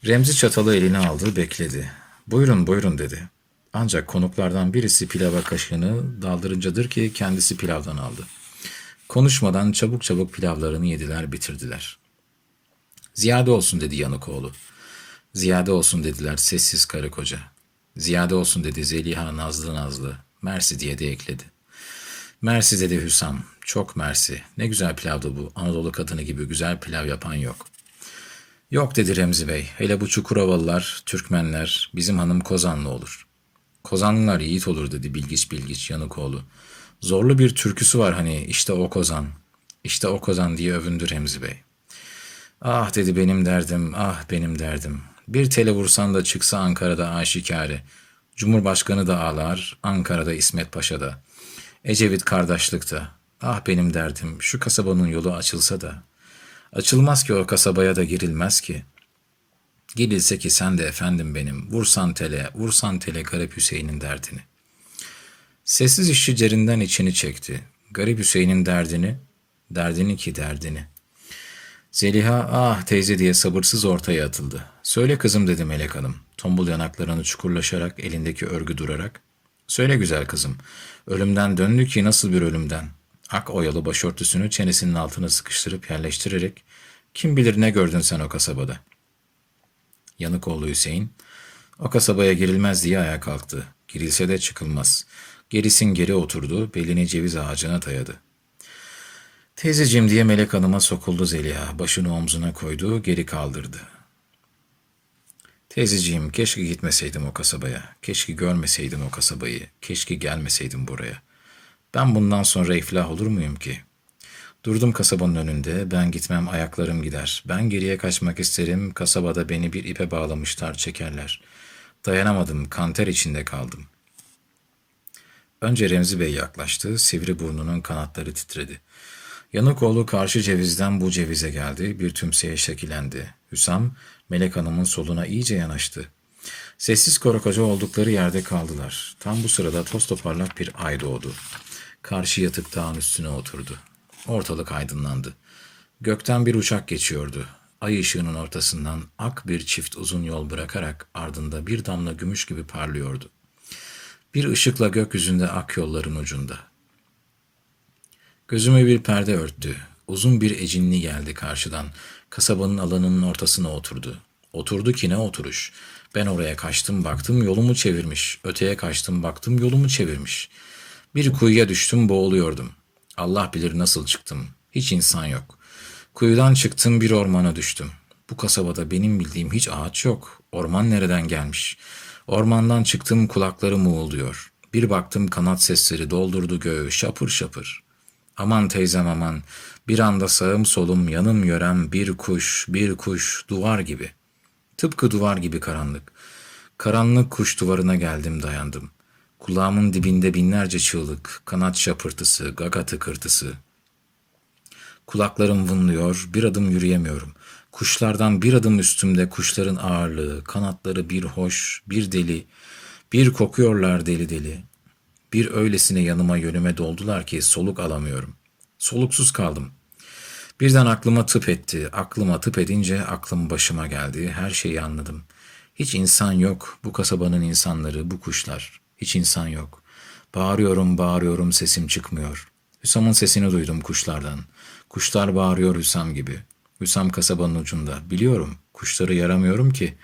Remzi çatalı eline aldı, bekledi. Buyurun, buyurun dedi. Ancak konuklardan birisi pilava kaşığını daldırıncadır ki kendisi pilavdan aldı. Konuşmadan çabuk çabuk pilavlarını yediler, bitirdiler. Ziyade olsun dedi Yanıkoğlu. Ziyade olsun dediler sessiz karı koca. Ziyade olsun dedi Zeliha nazlı nazlı. Mersi diye de ekledi. Mersi dedi Hüsam. Çok mersi. Ne güzel pilavdı bu. Anadolu kadını gibi güzel pilav yapan yok. Yok dedi Remzi Bey. Hele bu Çukurovalılar, Türkmenler, bizim hanım Kozanlı olur. Kozanlılar yiğit olur dedi Bilgiç Bilgiç Yanıkoğlu. Zorlu bir türküsü var hani işte o Kozan. İşte o Kozan diye övündü Remzi Bey. Ah dedi benim derdim, ah benim derdim. Bir tele vursan da çıksa Ankara'da aşikare. Cumhurbaşkanı da ağlar, Ankara'da İsmet Paşa da. Ecevit kardeşlikte. Ah benim derdim, şu kasabanın yolu açılsa da. Açılmaz ki o kasabaya da girilmez ki. Girilse ki sen de efendim benim, vursan tele, vursan tele Garip Hüseyin'in derdini. Sessiz işçi cerinden içini çekti. Garip Hüseyin'in derdini, derdini ki derdini. Zeliha ah teyze diye sabırsız ortaya atıldı. Söyle kızım dedi Melek Hanım. Tombul yanaklarını çukurlaşarak elindeki örgü durarak. Söyle güzel kızım. Ölümden döndü ki nasıl bir ölümden? Ak oyalı başörtüsünü çenesinin altına sıkıştırıp yerleştirerek kim bilir ne gördün sen o kasabada? Yanıkoğlu Hüseyin o kasabaya girilmez diye ayağa kalktı. Girilse de çıkılmaz. Gerisin geri oturdu, belini ceviz ağacına dayadı. Teyzeciğim diye Melek Hanım'a sokuldu Zeliha. Başını omzuna koydu, geri kaldırdı. Teyzeciğim keşke gitmeseydim o kasabaya. Keşke görmeseydim o kasabayı. Keşke gelmeseydim buraya. Ben bundan sonra iflah olur muyum ki? Durdum kasabanın önünde. Ben gitmem ayaklarım gider. Ben geriye kaçmak isterim. Kasabada beni bir ipe bağlamışlar çekerler. Dayanamadım. Kanter içinde kaldım. Önce Remzi Bey yaklaştı. Sivri burnunun kanatları titredi. Yanıkoğlu karşı cevizden bu cevize geldi. Bir tümseye şekillendi. Hüsam, Melek Hanım'ın soluna iyice yanaştı. Sessiz korakoca oldukları yerde kaldılar. Tam bu sırada toz toparlak bir ay doğdu. Karşı yatık dağın üstüne oturdu. Ortalık aydınlandı. Gökten bir uçak geçiyordu. Ay ışığının ortasından ak bir çift uzun yol bırakarak ardında bir damla gümüş gibi parlıyordu. Bir ışıkla gökyüzünde ak yolların ucunda. Gözüme bir perde örttü. Uzun bir ecinli geldi karşıdan. Kasabanın alanının ortasına oturdu. Oturdu ki ne oturuş. Ben oraya kaçtım baktım yolumu çevirmiş. Öteye kaçtım baktım yolumu çevirmiş. Bir kuyuya düştüm boğuluyordum. Allah bilir nasıl çıktım. Hiç insan yok. Kuyudan çıktım bir ormana düştüm. Bu kasabada benim bildiğim hiç ağaç yok. Orman nereden gelmiş? Ormandan çıktım kulaklarım uğulduyor. Bir baktım kanat sesleri doldurdu göğü şapır şapır. Aman teyzem aman, bir anda sağım solum yanım yörem bir kuş, bir kuş, duvar gibi. Tıpkı duvar gibi karanlık. Karanlık kuş duvarına geldim dayandım. Kulağımın dibinde binlerce çığlık, kanat şapırtısı, gaga tıkırtısı. Kulaklarım vınlıyor, bir adım yürüyemiyorum. Kuşlardan bir adım üstümde kuşların ağırlığı, kanatları bir hoş, bir deli, bir kokuyorlar deli deli. Bir öylesine yanıma yönüme doldular ki soluk alamıyorum. Soluksuz kaldım. Birden aklıma tıp etti. Aklıma tıp edince aklım başıma geldi. Her şeyi anladım. Hiç insan yok. Bu kasabanın insanları, bu kuşlar. Hiç insan yok. Bağırıyorum, bağırıyorum, sesim çıkmıyor. Hüsam'ın sesini duydum kuşlardan. Kuşlar bağırıyor Hüsam gibi. Hüsam kasabanın ucunda. Biliyorum, kuşları yaramıyorum ki.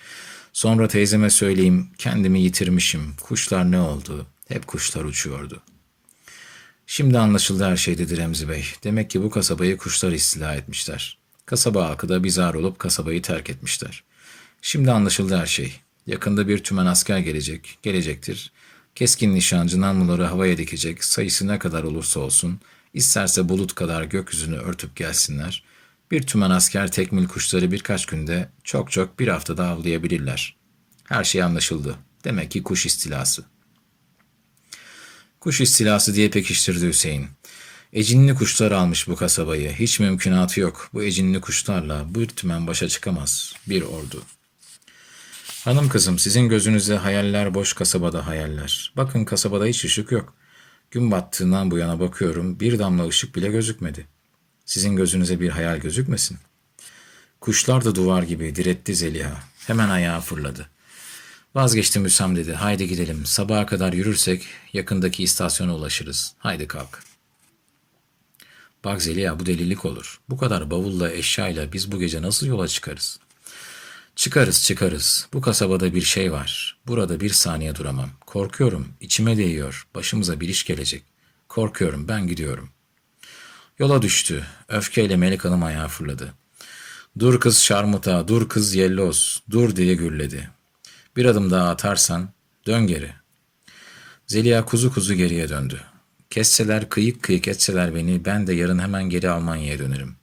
Sonra teyzeme söyleyeyim, kendimi yitirmişim. Kuşlar ne oldu? Hep kuşlar uçuyordu. Şimdi anlaşıldı her şey dedi Remzi Bey. Demek ki bu kasabayı kuşlar istila etmişler. Kasaba halkı da bizar olup kasabayı terk etmişler. Şimdi anlaşıldı her şey. Yakında bir tümen asker gelecek, gelecektir. Keskin nişancı namluları havaya dikecek, sayısı ne kadar olursa olsun, isterse bulut kadar gökyüzünü örtüp gelsinler. Bir tümen asker tekmil kuşları birkaç günde, çok çok bir haftada avlayabilirler. Her şey anlaşıldı. Demek ki kuş istilası. Kuş istilası diye pekiştirdi Hüseyin. Ecinli kuşlar almış bu kasabayı. Hiç mümkünatı yok. Bu ecinli kuşlarla bir tümen başa çıkamaz. Bir ordu. Hanım kızım sizin gözünüze hayaller boş kasabada hayaller. Bakın kasabada hiç ışık yok. Gün battığından bu yana bakıyorum bir damla ışık bile gözükmedi. Sizin gözünüze bir hayal gözükmesin. Kuşlar da duvar gibi diretti Zeliha. Hemen ayağa fırladı. Vazgeçtim Hüsam dedi. Haydi gidelim. Sabaha kadar yürürsek yakındaki istasyona ulaşırız. Haydi kalk. Bak Zeliha bu delilik olur. Bu kadar bavulla eşyayla biz bu gece nasıl yola çıkarız? Çıkarız çıkarız. Bu kasabada bir şey var. Burada bir saniye duramam. Korkuyorum. içime değiyor. Başımıza bir iş gelecek. Korkuyorum. Ben gidiyorum. Yola düştü. Öfkeyle Melik Hanım ayağa fırladı. Dur kız şarmuta, dur kız yelloz, dur diye gürledi. Bir adım daha atarsan dön geri. Zeliha kuzu kuzu geriye döndü. Kesseler kıyık kıyık etseler beni ben de yarın hemen geri Almanya'ya dönerim.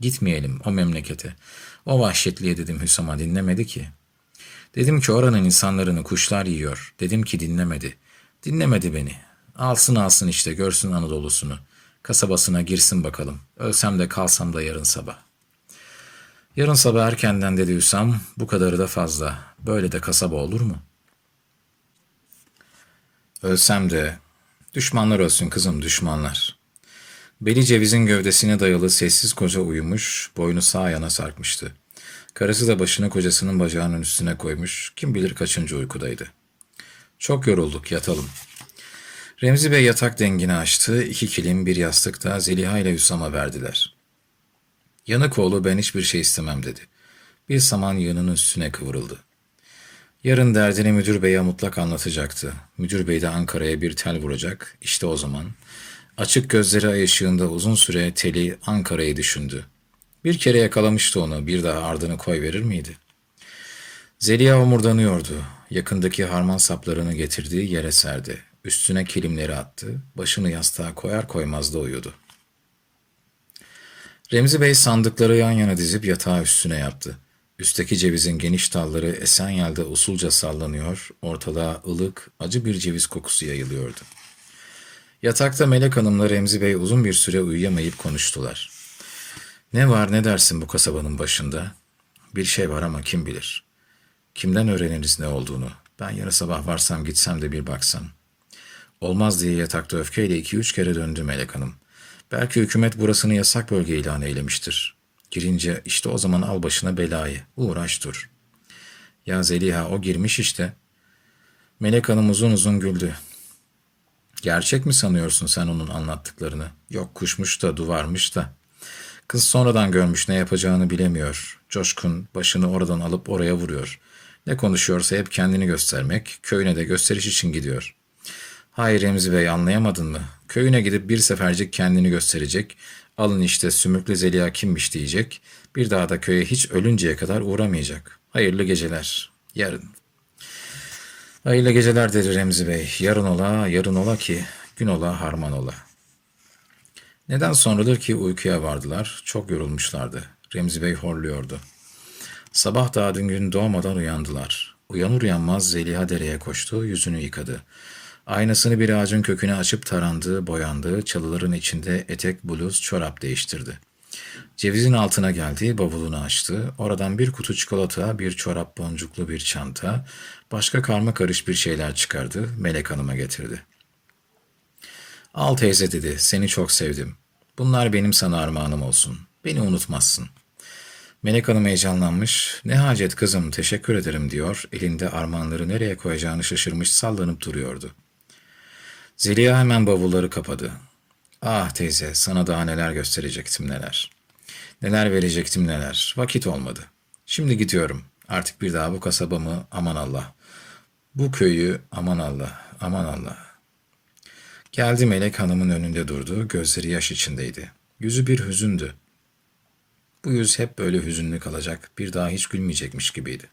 Gitmeyelim o memlekete. O vahşetliye dedim Hüsam'a dinlemedi ki. Dedim ki oranın insanlarını kuşlar yiyor. Dedim ki dinlemedi. Dinlemedi beni. Alsın alsın işte görsün Anadolu'sunu. Kasabasına girsin bakalım. Ölsem de kalsam da yarın sabah. Yarın sabah erkenden dedi Hüsam. Bu kadarı da fazla. Böyle de kasaba olur mu? Ölsem de düşmanlar ölsün kızım düşmanlar. Beli cevizin gövdesine dayalı sessiz koca uyumuş, boynu sağ yana sarkmıştı. Karısı da başını kocasının bacağının üstüne koymuş, kim bilir kaçıncı uykudaydı. Çok yorulduk, yatalım. Remzi Bey yatak dengini açtı, iki kilim, bir yastık da Zeliha ile Hüsam'a verdiler. Yanık oğlu ben hiçbir şey istemem dedi. Bir saman yığınının üstüne kıvrıldı. Yarın derdini müdür beye mutlak anlatacaktı. Müdür bey de Ankara'ya bir tel vuracak. İşte o zaman Açık gözleri ay ışığında uzun süre teli Ankara'yı düşündü. Bir kere yakalamıştı onu, bir daha ardını koy verir miydi? Zeliha omurdanıyordu. Yakındaki harman saplarını getirdiği yere serdi. Üstüne kilimleri attı. Başını yastığa koyar koymaz da uyudu. Remzi Bey sandıkları yan yana dizip yatağı üstüne yaptı. Üstteki cevizin geniş dalları esen yelde usulca sallanıyor, ortada ılık, acı bir ceviz kokusu yayılıyordu. Yatakta Melek Hanım'la Remzi Bey uzun bir süre uyuyamayıp konuştular. Ne var ne dersin bu kasabanın başında? Bir şey var ama kim bilir. Kimden öğreniriz ne olduğunu? Ben yarın sabah varsam gitsem de bir baksam. Olmaz diye yatakta öfkeyle iki üç kere döndü Melek Hanım. Belki hükümet burasını yasak bölge ilan eylemiştir. Girince işte o zaman al başına belayı. Uğraş dur. Ya Zeliha o girmiş işte. Melek Hanım uzun uzun güldü. Gerçek mi sanıyorsun sen onun anlattıklarını? Yok kuşmuş da duvarmış da. Kız sonradan görmüş ne yapacağını bilemiyor. Coşkun başını oradan alıp oraya vuruyor. Ne konuşuyorsa hep kendini göstermek, köyüne de gösteriş için gidiyor. Hayır Remzi Bey anlayamadın mı? Köyüne gidip bir sefercik kendini gösterecek. Alın işte Sümüklü Zeliha kimmiş diyecek. Bir daha da köye hiç ölünceye kadar uğramayacak. Hayırlı geceler. Yarın. Hayırlı geceler dedi Remzi Bey. Yarın ola, yarın ola ki gün ola, harman ola. Neden sonradır ki uykuya vardılar. Çok yorulmuşlardı. Remzi Bey horluyordu. Sabah daha dün gün doğmadan uyandılar. Uyanır uyanmaz Zeliha dereye koştu, yüzünü yıkadı. Aynasını bir ağacın köküne açıp tarandı, boyandı, çalıların içinde etek, bluz, çorap değiştirdi. Cevizin altına geldi, bavulunu açtı. Oradan bir kutu çikolata, bir çorap boncuklu bir çanta, başka karma karış bir şeyler çıkardı. Melek Hanım'a getirdi. Al teyze dedi, seni çok sevdim. Bunlar benim sana armağanım olsun. Beni unutmazsın. Melek Hanım heyecanlanmış. Ne hacet kızım, teşekkür ederim diyor. Elinde armağanları nereye koyacağını şaşırmış sallanıp duruyordu. Zeliha hemen bavulları kapadı. Ah teyze, sana daha neler gösterecektim neler. Neler verecektim neler. Vakit olmadı. Şimdi gidiyorum. Artık bir daha bu kasabamı aman Allah. Bu köyü aman Allah, aman Allah. Geldi Melek Hanım'ın önünde durdu. Gözleri yaş içindeydi. Yüzü bir hüzündü. Bu yüz hep böyle hüzünlü kalacak. Bir daha hiç gülmeyecekmiş gibiydi.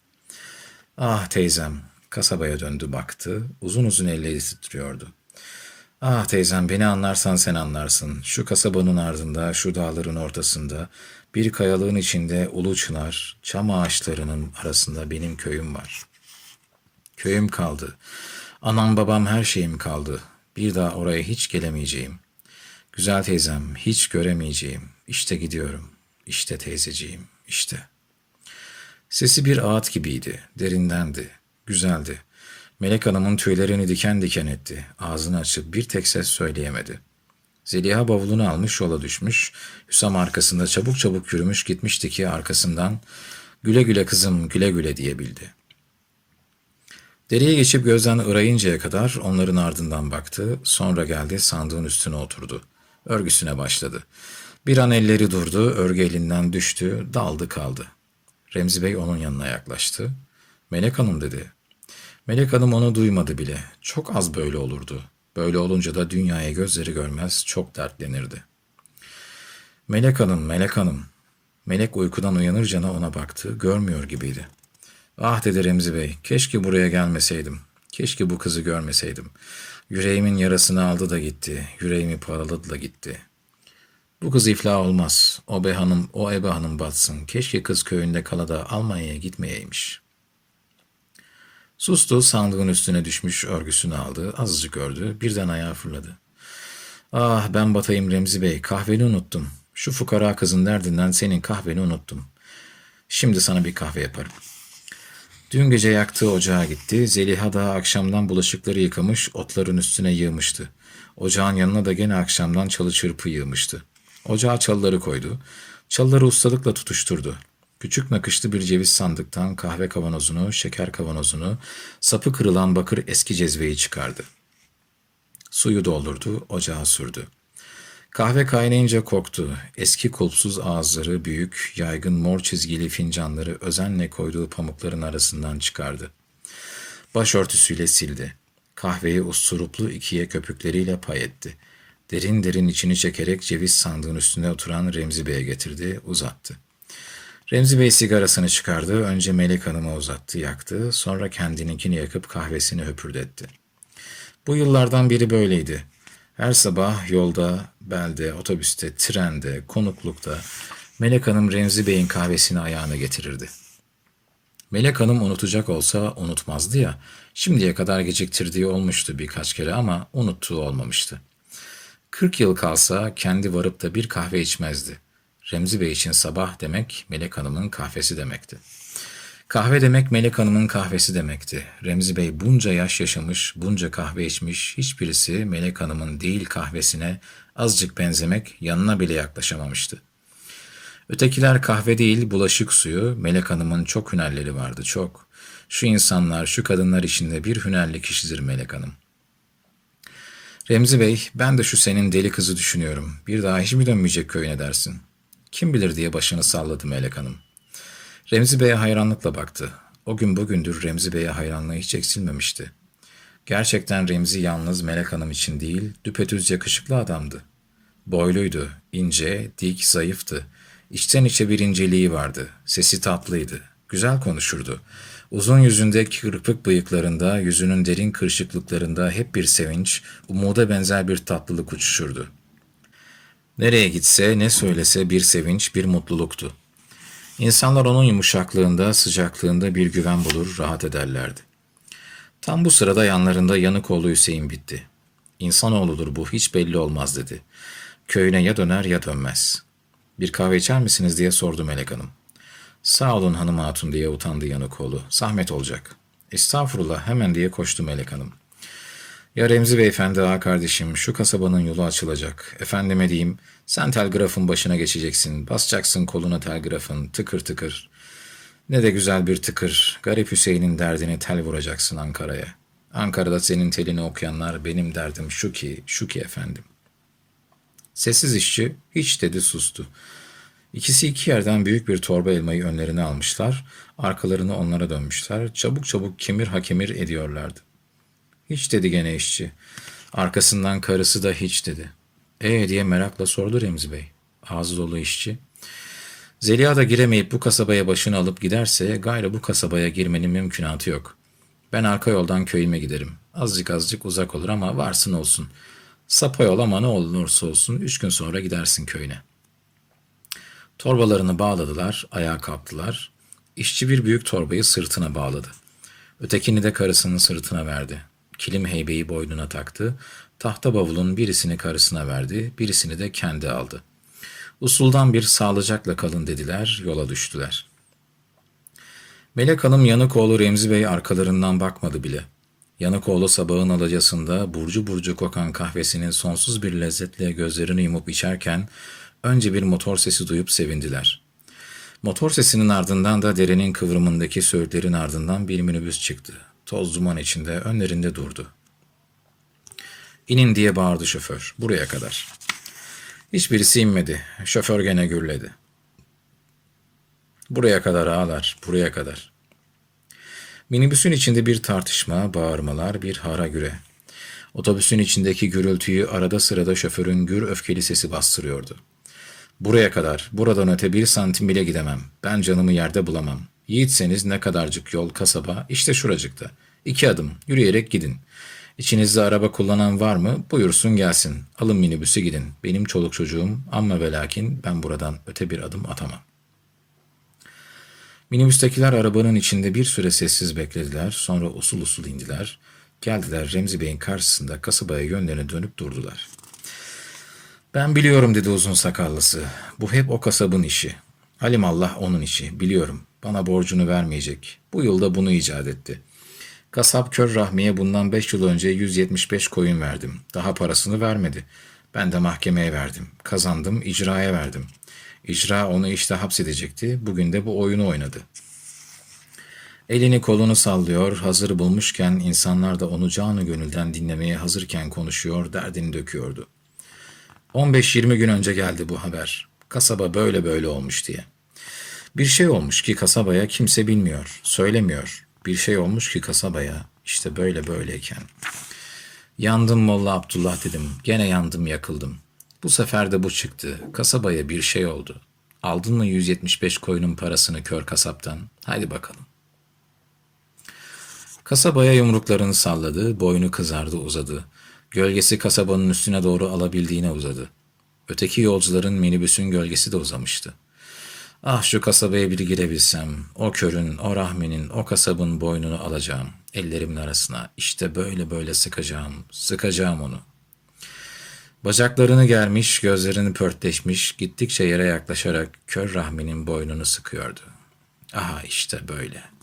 Ah teyzem, kasabaya döndü baktı. Uzun uzun elleri titriyordu. Ah teyzem beni anlarsan sen anlarsın. Şu kasabanın ardında, şu dağların ortasında, bir kayalığın içinde ulu çınar, çam ağaçlarının arasında benim köyüm var. Köyüm kaldı. Anam babam her şeyim kaldı. Bir daha oraya hiç gelemeyeceğim. Güzel teyzem hiç göremeyeceğim. İşte gidiyorum. İşte teyzeciğim, işte. Sesi bir ağıt gibiydi, derindendi, güzeldi. Melek Hanım'ın tüylerini diken diken etti. Ağzını açıp bir tek ses söyleyemedi. Zeliha bavulunu almış yola düşmüş. Hüsam arkasında çabuk çabuk yürümüş gitmişti ki arkasından güle güle kızım güle güle diyebildi. Dereye geçip gözden ırayıncaya kadar onların ardından baktı. Sonra geldi sandığın üstüne oturdu. Örgüsüne başladı. Bir an elleri durdu, örgü elinden düştü, daldı kaldı. Remzi Bey onun yanına yaklaştı. Melek Hanım dedi. Melek Hanım onu duymadı bile. Çok az böyle olurdu. Böyle olunca da dünyaya gözleri görmez, çok dertlenirdi. Melek Hanım, Melek Hanım. Melek uykudan uyanırcana ona baktı, görmüyor gibiydi. Ah dedi Remzi Bey, keşke buraya gelmeseydim. Keşke bu kızı görmeseydim. Yüreğimin yarasını aldı da gitti, yüreğimi paraladı da gitti. Bu kız iflah olmaz. O be hanım, o ebe hanım batsın. Keşke kız köyünde kala da Almanya'ya gitmeyeymiş. Sustu, sandığın üstüne düşmüş örgüsünü aldı, azıcık gördü, birden ayağa fırladı. Ah ben batayım Remzi Bey, kahveni unuttum. Şu fukara kızın derdinden senin kahveni unuttum. Şimdi sana bir kahve yaparım. Dün gece yaktığı ocağa gitti. Zeliha da akşamdan bulaşıkları yıkamış, otların üstüne yığmıştı. Ocağın yanına da gene akşamdan çalı çırpı yığmıştı. Ocağa çalıları koydu. Çalıları ustalıkla tutuşturdu. Küçük nakışlı bir ceviz sandıktan kahve kavanozunu, şeker kavanozunu, sapı kırılan bakır eski cezveyi çıkardı. Suyu doldurdu, ocağa sürdü. Kahve kaynayınca koktu. Eski kulpsuz ağızları, büyük, yaygın mor çizgili fincanları özenle koyduğu pamukların arasından çıkardı. Başörtüsüyle sildi. Kahveyi usturuplu ikiye köpükleriyle pay etti. Derin derin içini çekerek ceviz sandığın üstünde oturan Remzi Bey'e getirdi, uzattı. Remzi Bey sigarasını çıkardı, önce Melek Hanım'a uzattı, yaktı, sonra kendininkini yakıp kahvesini höpürdetti. Bu yıllardan biri böyleydi. Her sabah yolda, belde, otobüste, trende, konuklukta Melek Hanım Remzi Bey'in kahvesini ayağına getirirdi. Melek Hanım unutacak olsa unutmazdı ya, şimdiye kadar geciktirdiği olmuştu birkaç kere ama unuttuğu olmamıştı. Kırk yıl kalsa kendi varıp da bir kahve içmezdi. Remzi Bey için sabah demek Melek Hanım'ın kahvesi demekti. Kahve demek Melek Hanım'ın kahvesi demekti. Remzi Bey bunca yaş yaşamış, bunca kahve içmiş, hiçbirisi Melek Hanım'ın değil kahvesine azıcık benzemek yanına bile yaklaşamamıştı. Ötekiler kahve değil bulaşık suyu, Melek Hanım'ın çok hünerleri vardı, çok. Şu insanlar, şu kadınlar içinde bir hünerli kişidir Melek Hanım. Remzi Bey, ben de şu senin deli kızı düşünüyorum. Bir daha hiç mi dönmeyecek köyüne dersin? Kim bilir diye başını salladı Melek Hanım. Remzi Bey'e hayranlıkla baktı. O gün bugündür Remzi Bey'e hayranlığı hiç eksilmemişti. Gerçekten Remzi yalnız Melek Hanım için değil, düpedüz yakışıklı adamdı. Boyluydu, ince, dik, zayıftı. İçten içe bir inceliği vardı. Sesi tatlıydı. Güzel konuşurdu. Uzun yüzünde kırpık bıyıklarında, yüzünün derin kırışıklıklarında hep bir sevinç, umuda benzer bir tatlılık uçuşurdu. Nereye gitse, ne söylese bir sevinç, bir mutluluktu. İnsanlar onun yumuşaklığında, sıcaklığında bir güven bulur, rahat ederlerdi. Tam bu sırada yanlarında yanık oğlu Hüseyin bitti. İnsanoğludur bu, hiç belli olmaz dedi. Köyüne ya döner ya dönmez. Bir kahve içer misiniz diye sordu Melek Hanım. Sağ olun hanım hatun diye utandı yanık oğlu. Zahmet olacak. Estağfurullah hemen diye koştu Melek Hanım. Ya Remzi Beyefendi ağa kardeşim şu kasabanın yolu açılacak. Efendime diyeyim sen telgrafın başına geçeceksin. Basacaksın koluna telgrafın tıkır tıkır. Ne de güzel bir tıkır. Garip Hüseyin'in derdini tel vuracaksın Ankara'ya. Ankara'da senin telini okuyanlar benim derdim şu ki, şu ki efendim. Sessiz işçi hiç dedi sustu. İkisi iki yerden büyük bir torba elmayı önlerine almışlar, arkalarını onlara dönmüşler, çabuk çabuk kemir hakemir ediyorlardı. Hiç dedi gene işçi. Arkasından karısı da hiç dedi. E diye merakla sordu Remzi Bey. Ağzı dolu işçi. Zeliha da giremeyip bu kasabaya başını alıp giderse gayrı bu kasabaya girmenin mümkünatı yok. Ben arka yoldan köyüme giderim. Azıcık azıcık uzak olur ama varsın olsun. Sapa yol ama ne olursa olsun üç gün sonra gidersin köyüne. Torbalarını bağladılar, ayağa kalktılar. İşçi bir büyük torbayı sırtına bağladı. Ötekini de karısının sırtına verdi. Kilim heybeyi boynuna taktı. Tahta bavulun birisini karısına verdi, birisini de kendi aldı. Usuldan bir sağlıcakla kalın dediler, yola düştüler. Melek Hanım Yanıkoğlu Remzi Bey arkalarından bakmadı bile. Yanıkoğlu sabahın alacasında burcu burcu kokan kahvesinin sonsuz bir lezzetle gözlerini yumup içerken önce bir motor sesi duyup sevindiler. Motor sesinin ardından da derenin kıvrımındaki söğütlerin ardından bir minibüs çıktı. Toz duman içinde önlerinde durdu. İnin diye bağırdı şoför. Buraya kadar. Hiçbirisi inmedi. Şoför gene gürledi. Buraya kadar ağlar, buraya kadar. Minibüsün içinde bir tartışma, bağırmalar, bir hara güre. Otobüsün içindeki gürültüyü arada sırada şoförün gür öfkeli sesi bastırıyordu. Buraya kadar, buradan öte bir santim bile gidemem. Ben canımı yerde bulamam. Yiğitseniz ne kadarcık yol kasaba, işte şuracıkta. İki adım, yürüyerek gidin. İçinizde araba kullanan var mı? Buyursun gelsin. Alın minibüsü gidin. Benim çoluk çocuğum ama ve lakin ben buradan öte bir adım atamam. Minibüstekiler arabanın içinde bir süre sessiz beklediler. Sonra usul usul indiler. Geldiler Remzi Bey'in karşısında kasabaya yönlerine dönüp durdular. Ben biliyorum dedi uzun sakallısı. Bu hep o kasabın işi. Halimallah onun işi. Biliyorum. Bana borcunu vermeyecek. Bu yılda bunu icat etti. Kasap Kör Rahmi'ye bundan 5 yıl önce 175 koyun verdim. Daha parasını vermedi. Ben de mahkemeye verdim. Kazandım, icraya verdim. İcra onu işte hapsedecekti. Bugün de bu oyunu oynadı. Elini kolunu sallıyor, hazır bulmuşken insanlar da onu canı gönülden dinlemeye hazırken konuşuyor, derdini döküyordu. 15-20 gün önce geldi bu haber. Kasaba böyle böyle olmuş diye. Bir şey olmuş ki kasabaya kimse bilmiyor, söylemiyor. Bir şey olmuş ki kasabaya işte böyle böyleyken. Yandım Molla Abdullah dedim. Gene yandım yakıldım. Bu sefer de bu çıktı. Kasabaya bir şey oldu. Aldın mı 175 koyunun parasını kör kasaptan? Haydi bakalım. Kasabaya yumruklarını salladı, boynu kızardı uzadı. Gölgesi kasabanın üstüne doğru alabildiğine uzadı. Öteki yolcuların minibüsün gölgesi de uzamıştı. Ah şu kasabaya bir girebilsem, o körün, o rahminin, o kasabın boynunu alacağım, ellerimin arasına, işte böyle böyle sıkacağım, sıkacağım onu. Bacaklarını germiş, gözlerini pörtleşmiş, gittikçe yere yaklaşarak kör rahminin boynunu sıkıyordu. Aha işte böyle.''